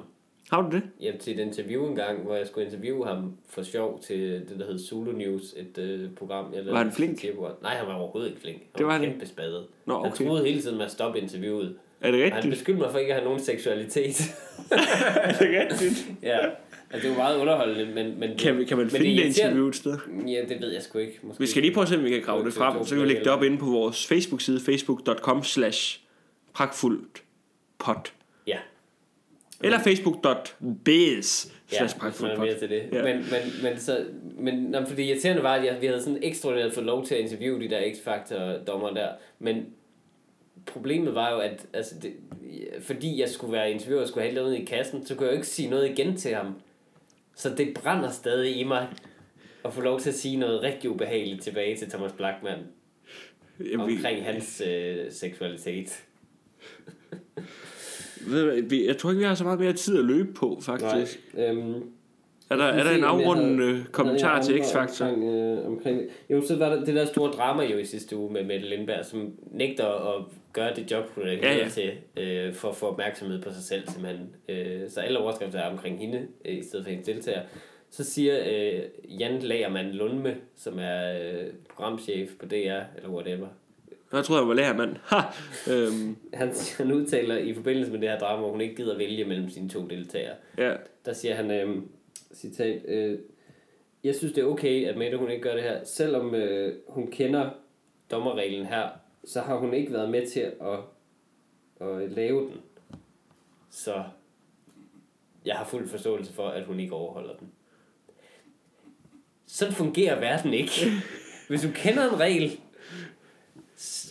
[SPEAKER 2] Har du det?
[SPEAKER 1] Ja, til et interview en gang, hvor jeg skulle interviewe ham for sjov til det, der hed Zulu News, et øh, program. Jeg
[SPEAKER 2] Var han flink?
[SPEAKER 1] Nej, han var overhovedet ikke flink. Han
[SPEAKER 2] Det var han
[SPEAKER 1] kæmpe spadet.
[SPEAKER 2] Nå,
[SPEAKER 1] Han
[SPEAKER 2] okay.
[SPEAKER 1] troede hele tiden med at stoppe interviewet.
[SPEAKER 2] Er det
[SPEAKER 1] Og Han
[SPEAKER 2] rigtigt?
[SPEAKER 1] beskyldte mig for ikke at have nogen seksualitet.
[SPEAKER 2] er det rigtigt?
[SPEAKER 1] ja, altså, det var meget underholdende, men... men
[SPEAKER 2] Kan, vi, kan man
[SPEAKER 1] men
[SPEAKER 2] finde det,
[SPEAKER 1] irriterende-
[SPEAKER 2] interview et sted?
[SPEAKER 1] Ja, det ved jeg sgu ikke. Måske.
[SPEAKER 2] Vi skal lige prøve at se, om vi kan grave
[SPEAKER 1] Det-
[SPEAKER 2] det
[SPEAKER 1] det-
[SPEAKER 2] frem.
[SPEAKER 1] det-
[SPEAKER 2] Så kan vi lægge det op
[SPEAKER 1] det-
[SPEAKER 2] inde på vores Facebook-side, facebook.com slash pragtfuldt pot. Eller facebook.biz
[SPEAKER 1] ja man er mere til det.
[SPEAKER 2] Ja.
[SPEAKER 1] Men, men, men, så, men nå, for det irriterende var, at jeg, vi havde sådan ekstraordinært fået lov til at interviewe de der X-Factor-dommer der. Men problemet var jo, at altså det, fordi jeg skulle være interviewer og skulle have noget i kassen, så kunne jeg jo ikke sige noget igen til ham. Så det brænder stadig i mig at få lov til at sige noget rigtig ubehageligt tilbage til Thomas Blackman
[SPEAKER 2] Jamen, vi,
[SPEAKER 1] omkring hans øh, seksualitet.
[SPEAKER 2] Jeg tror ikke, vi har så meget mere tid at løbe på, faktisk.
[SPEAKER 1] øhm,
[SPEAKER 2] Er der, er der en afrundende kommentar til X-Factor?
[SPEAKER 1] Omkring, øh, omkring, jo, så var der det der store drama jo i sidste uge med Mette Lindberg, som nægter at gøre det job, hun er
[SPEAKER 2] ja. ja,
[SPEAKER 1] til, øh, for at få opmærksomhed på sig selv, simpelthen. Øh, så alle overskrifter er omkring hende, øh, i stedet for hendes deltager. Så siger øh, Jan Lagermann Lundme, som er øh, programchef på DR, eller whatever,
[SPEAKER 2] Jeg troede, jeg var lærermand. Øhm,
[SPEAKER 1] han, han udtaler i forbindelse med det her drama, hvor hun ikke gider vælge mellem sine to deltagere.
[SPEAKER 2] ja.
[SPEAKER 1] Der siger han, øh, citat, øh, jeg synes det er okay, at Mette hun ikke gør det her. Selvom øh, hun kender dommerreglen her, så har hun ikke været med til at, at lave den. Så jeg har fuld forståelse for, at hun ikke overholder den. Sådan fungerer verden ikke. Hvis du kender en regel,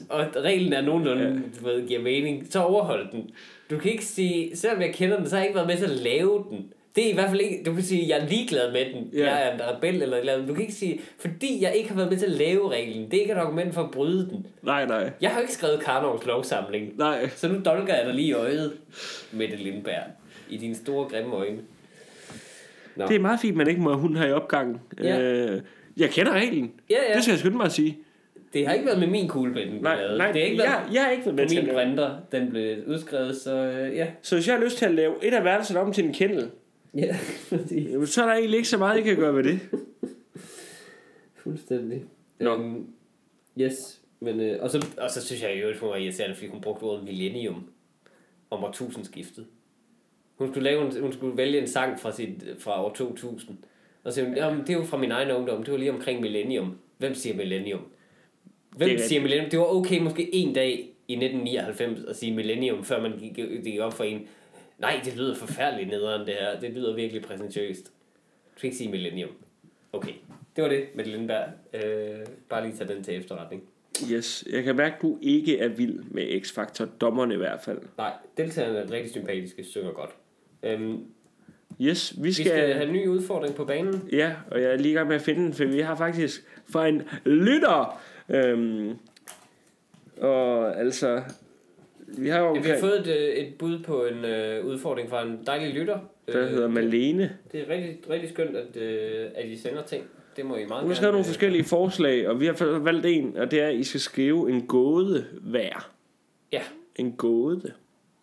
[SPEAKER 1] og reglen er nogenlunde, ja. du ved, giver mening, så overhold den. Du kan ikke sige, selvom jeg kender den, så har jeg ikke været med til at lave den. Det er i hvert fald ikke, du kan sige, jeg er ligeglad med den.
[SPEAKER 2] Ja.
[SPEAKER 1] Jeg er en rebel eller eller andet. Du kan ikke sige, fordi jeg ikke har været med til at lave reglen. Det er ikke et argument for at bryde den.
[SPEAKER 2] Nej, nej.
[SPEAKER 1] Jeg har jo ikke skrevet Karnovs lovsamling.
[SPEAKER 2] Nej.
[SPEAKER 1] Så nu dolker jeg dig lige i øjet, Mette Lindberg. I dine store, grimme øjne. Nå.
[SPEAKER 2] Det er meget fint, man ikke må hund her i opgangen.
[SPEAKER 1] Ja.
[SPEAKER 2] Øh, jeg kender reglen.
[SPEAKER 1] Ja, ja.
[SPEAKER 2] Det skal jeg skynde mig at sige.
[SPEAKER 1] Det har ikke været med min kuglepen, den
[SPEAKER 2] Nej,
[SPEAKER 1] lavet.
[SPEAKER 2] nej,
[SPEAKER 1] det har ikke været
[SPEAKER 2] jeg, jeg er ikke været med
[SPEAKER 1] på
[SPEAKER 2] til
[SPEAKER 1] min printer, den blev udskrevet, så øh, ja.
[SPEAKER 2] Så hvis jeg har lyst til at lave et af værelserne om til en kendel,
[SPEAKER 1] Ja,
[SPEAKER 2] jamen, så er der egentlig ikke så meget, I kan gøre ved det.
[SPEAKER 1] Fuldstændig.
[SPEAKER 2] Nå.
[SPEAKER 1] Øhm, yes, men, øh, og, så, og så synes jeg jo, at hun var irriterende, fordi hun brugte ordet millennium om årtusindskiftet. Hun skulle, lave en, hun skulle vælge en sang fra, sit, fra år 2000. Og så sagde hun, jamen, det er jo fra min egen ungdom, det var lige omkring millennium. Hvem siger millennium? Hvem
[SPEAKER 2] Det er
[SPEAKER 1] siger millennium? Det var okay måske en dag i 1999 at sige millennium, før man gik, det gik op for en. Nej, det lyder forfærdeligt nederen det her. Det lyder virkelig præsentøst. Du skal ikke sige millennium. Okay, det var det med Lindberg. Øh, bare lige tage den til efterretning.
[SPEAKER 2] Yes, jeg kan mærke, at du ikke er vild med X-Factor. Dommerne i hvert fald.
[SPEAKER 1] Nej, deltagerne er rigtig sympatiske, synger godt. Øhm,
[SPEAKER 2] Yes, vi
[SPEAKER 1] vi
[SPEAKER 2] skal...
[SPEAKER 1] skal have en ny udfordring på banen.
[SPEAKER 2] Ja, og jeg er lige i gang med at finde den, for vi har faktisk fra en lytter. Øhm, og altså, vi har jo
[SPEAKER 1] Vi har fået et, øh, et bud på en øh, udfordring fra en dejlig lytter.
[SPEAKER 2] der
[SPEAKER 1] Øh,
[SPEAKER 2] hedder Malene.
[SPEAKER 1] Det er rigtig, rigtig skønt, at, øh, at I sender ting. Det må I meget
[SPEAKER 2] Hun har skrevet nogle
[SPEAKER 1] øh,
[SPEAKER 2] forskellige forslag, og vi har valgt en, og det er, at I skal skrive en gåde hver.
[SPEAKER 1] Ja,
[SPEAKER 2] En gåde.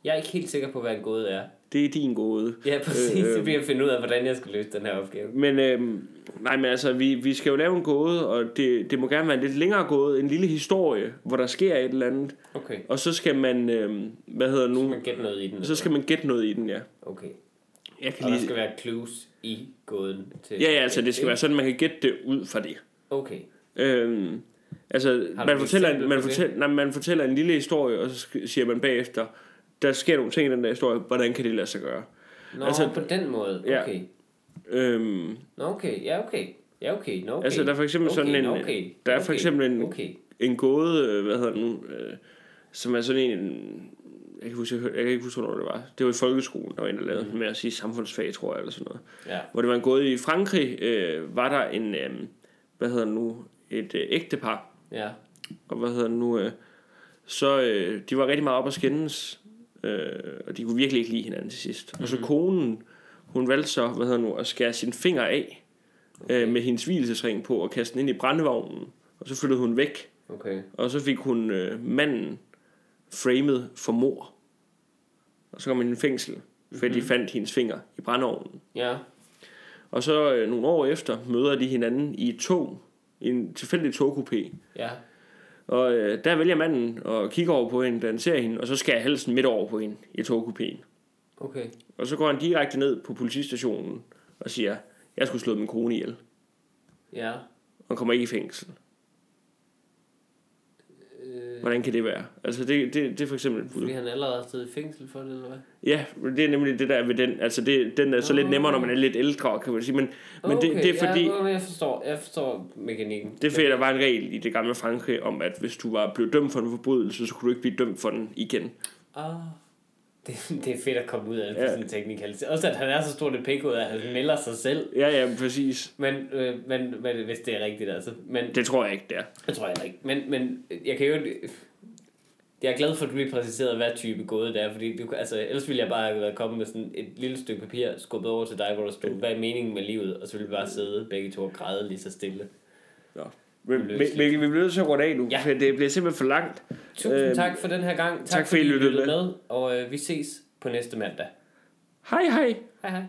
[SPEAKER 1] jeg er ikke helt sikker på, hvad en gåde er.
[SPEAKER 2] Det er din gåde.
[SPEAKER 1] Ja, præcis.
[SPEAKER 2] Øh, øh.
[SPEAKER 1] Det bliver at finde ud af, hvordan jeg skal løse den her opgave.
[SPEAKER 2] Men, øhm, nej, men altså, vi, vi skal jo lave en gåde, og det, det må gerne være en lidt længere gåde, en lille historie, hvor der sker et eller andet.
[SPEAKER 1] Okay.
[SPEAKER 2] Og så skal man, øhm, hvad hedder det
[SPEAKER 1] Så
[SPEAKER 2] nu?
[SPEAKER 1] man gætte noget i den.
[SPEAKER 2] Så skal man gætte noget i den, ja.
[SPEAKER 1] Okay.
[SPEAKER 2] Jeg kan
[SPEAKER 1] Og der
[SPEAKER 2] lige...
[SPEAKER 1] skal være clues i gåden. Til
[SPEAKER 2] Ja, ja, altså det skal være sådan, man kan gætte det ud fra det.
[SPEAKER 1] Okay.
[SPEAKER 2] Øhm, Altså, man fortæller, en, man, fortæller, nej, man fortæller en lille historie, og så siger man bagefter, der sker nogle ting i den der historie, hvordan kan det lade sig gøre?
[SPEAKER 1] Nå,
[SPEAKER 2] Altså-
[SPEAKER 1] på den måde.
[SPEAKER 2] Ja.
[SPEAKER 1] Okay.
[SPEAKER 2] Øhm,
[SPEAKER 1] Nå, okay. Ja, okay. Ja, okay. Nå, okay.
[SPEAKER 2] Altså, der er for eksempel
[SPEAKER 1] okay,
[SPEAKER 2] sådan en-
[SPEAKER 1] okay.
[SPEAKER 2] der er for eksempel en-
[SPEAKER 1] Okay.
[SPEAKER 2] en gåde, øh, hvad hedder den nu, øh, som er sådan en, jeg kan, huske, jeg, kan ikke huske, hvornår det var. Det var i folkeskolen, der var en, der lavede mm. med at sige samfundsfag, tror jeg, eller sådan noget.
[SPEAKER 1] Ja.
[SPEAKER 2] Hvor det var en gåde i Frankrig, øh, var der en, øh, hvad hedder nu, et øh, ægtepar,
[SPEAKER 1] Ja.
[SPEAKER 2] og hvad hedder nu, øh, så øh, de var rigtig meget op at skændes, øh, og de kunne virkelig ikke lide hinanden til sidst. Mm-hmm. Og så konen, hun valgte så, hvad hedder nu, at skære sin finger af, okay. øh, med hendes hvilesesring på, og kaste den ind i brandevognen, og så flyttede hun væk,
[SPEAKER 1] Okay.
[SPEAKER 2] og så fik hun øh, manden framed for mor. Og så kom han i fængsel, fordi mm-hmm. de fandt hendes finger i brændeovnen.
[SPEAKER 1] Ja.
[SPEAKER 2] Og så øh, nogle år efter møder de hinanden i et tog, i en tilfældig togkupé.
[SPEAKER 1] Ja.
[SPEAKER 2] Og øh, der vælger manden at kigge over på hende, da han ser hende, og så skærer halsen midt over på hende i togkupéen.
[SPEAKER 1] Okay.
[SPEAKER 2] Og så går han direkte ned på politistationen og siger, jeg skulle slå min kone ihjel.
[SPEAKER 1] Ja.
[SPEAKER 2] Og kommer ikke i fængsel.
[SPEAKER 1] Øh,
[SPEAKER 2] Hvordan kan det være? Altså det, det, det er for eksempel
[SPEAKER 1] fordi han allerede har siddet i fængsel for det, eller hvad?
[SPEAKER 2] Ja, men det er nemlig det der ved den. Altså det, den er så lidt nemmere, når man er lidt ældre, kan man sige. Men, men det, det er fordi...
[SPEAKER 1] Ja, jeg forstår, jeg forstår mekanikken.
[SPEAKER 2] Det er fordi, der var en regel i det gamle Frankrig om, at hvis du var blevet dømt for en forbrydelse, så kunne du ikke blive dømt for den igen.
[SPEAKER 1] Ah. Det, det er fedt at komme ud af det
[SPEAKER 2] Ja.
[SPEAKER 1] sådan en teknikalitet. Også at han er så stort et pik ud af, at han melder sig selv.
[SPEAKER 2] Ja, ja, præcis.
[SPEAKER 1] Men, øh, men, men hvis det er rigtigt, altså. Men,
[SPEAKER 2] Det tror jeg ikke, det er.
[SPEAKER 1] det tror jeg ikke. Men, men jeg kan jo... Jeg er glad for, at du lige præciserede, hvad type gåde det er, fordi du, altså, ellers ville jeg bare have været kommet med sådan et lille stykke papir, skubbet over til dig, hvor der stod, hvad er meningen med livet, og så ville vi bare sidde begge to og græde lige så stille.
[SPEAKER 2] Ja. Men vi bliver nødt til at runde af nu, Ja. for det bliver simpelthen for langt.
[SPEAKER 1] Tusind
[SPEAKER 2] Øhm,
[SPEAKER 1] tak for den her gang. Tak,
[SPEAKER 2] tak, fordi I lyttede
[SPEAKER 1] med. Og øh, vi ses på næste mandag.
[SPEAKER 2] Hej hej!
[SPEAKER 1] Hej hej.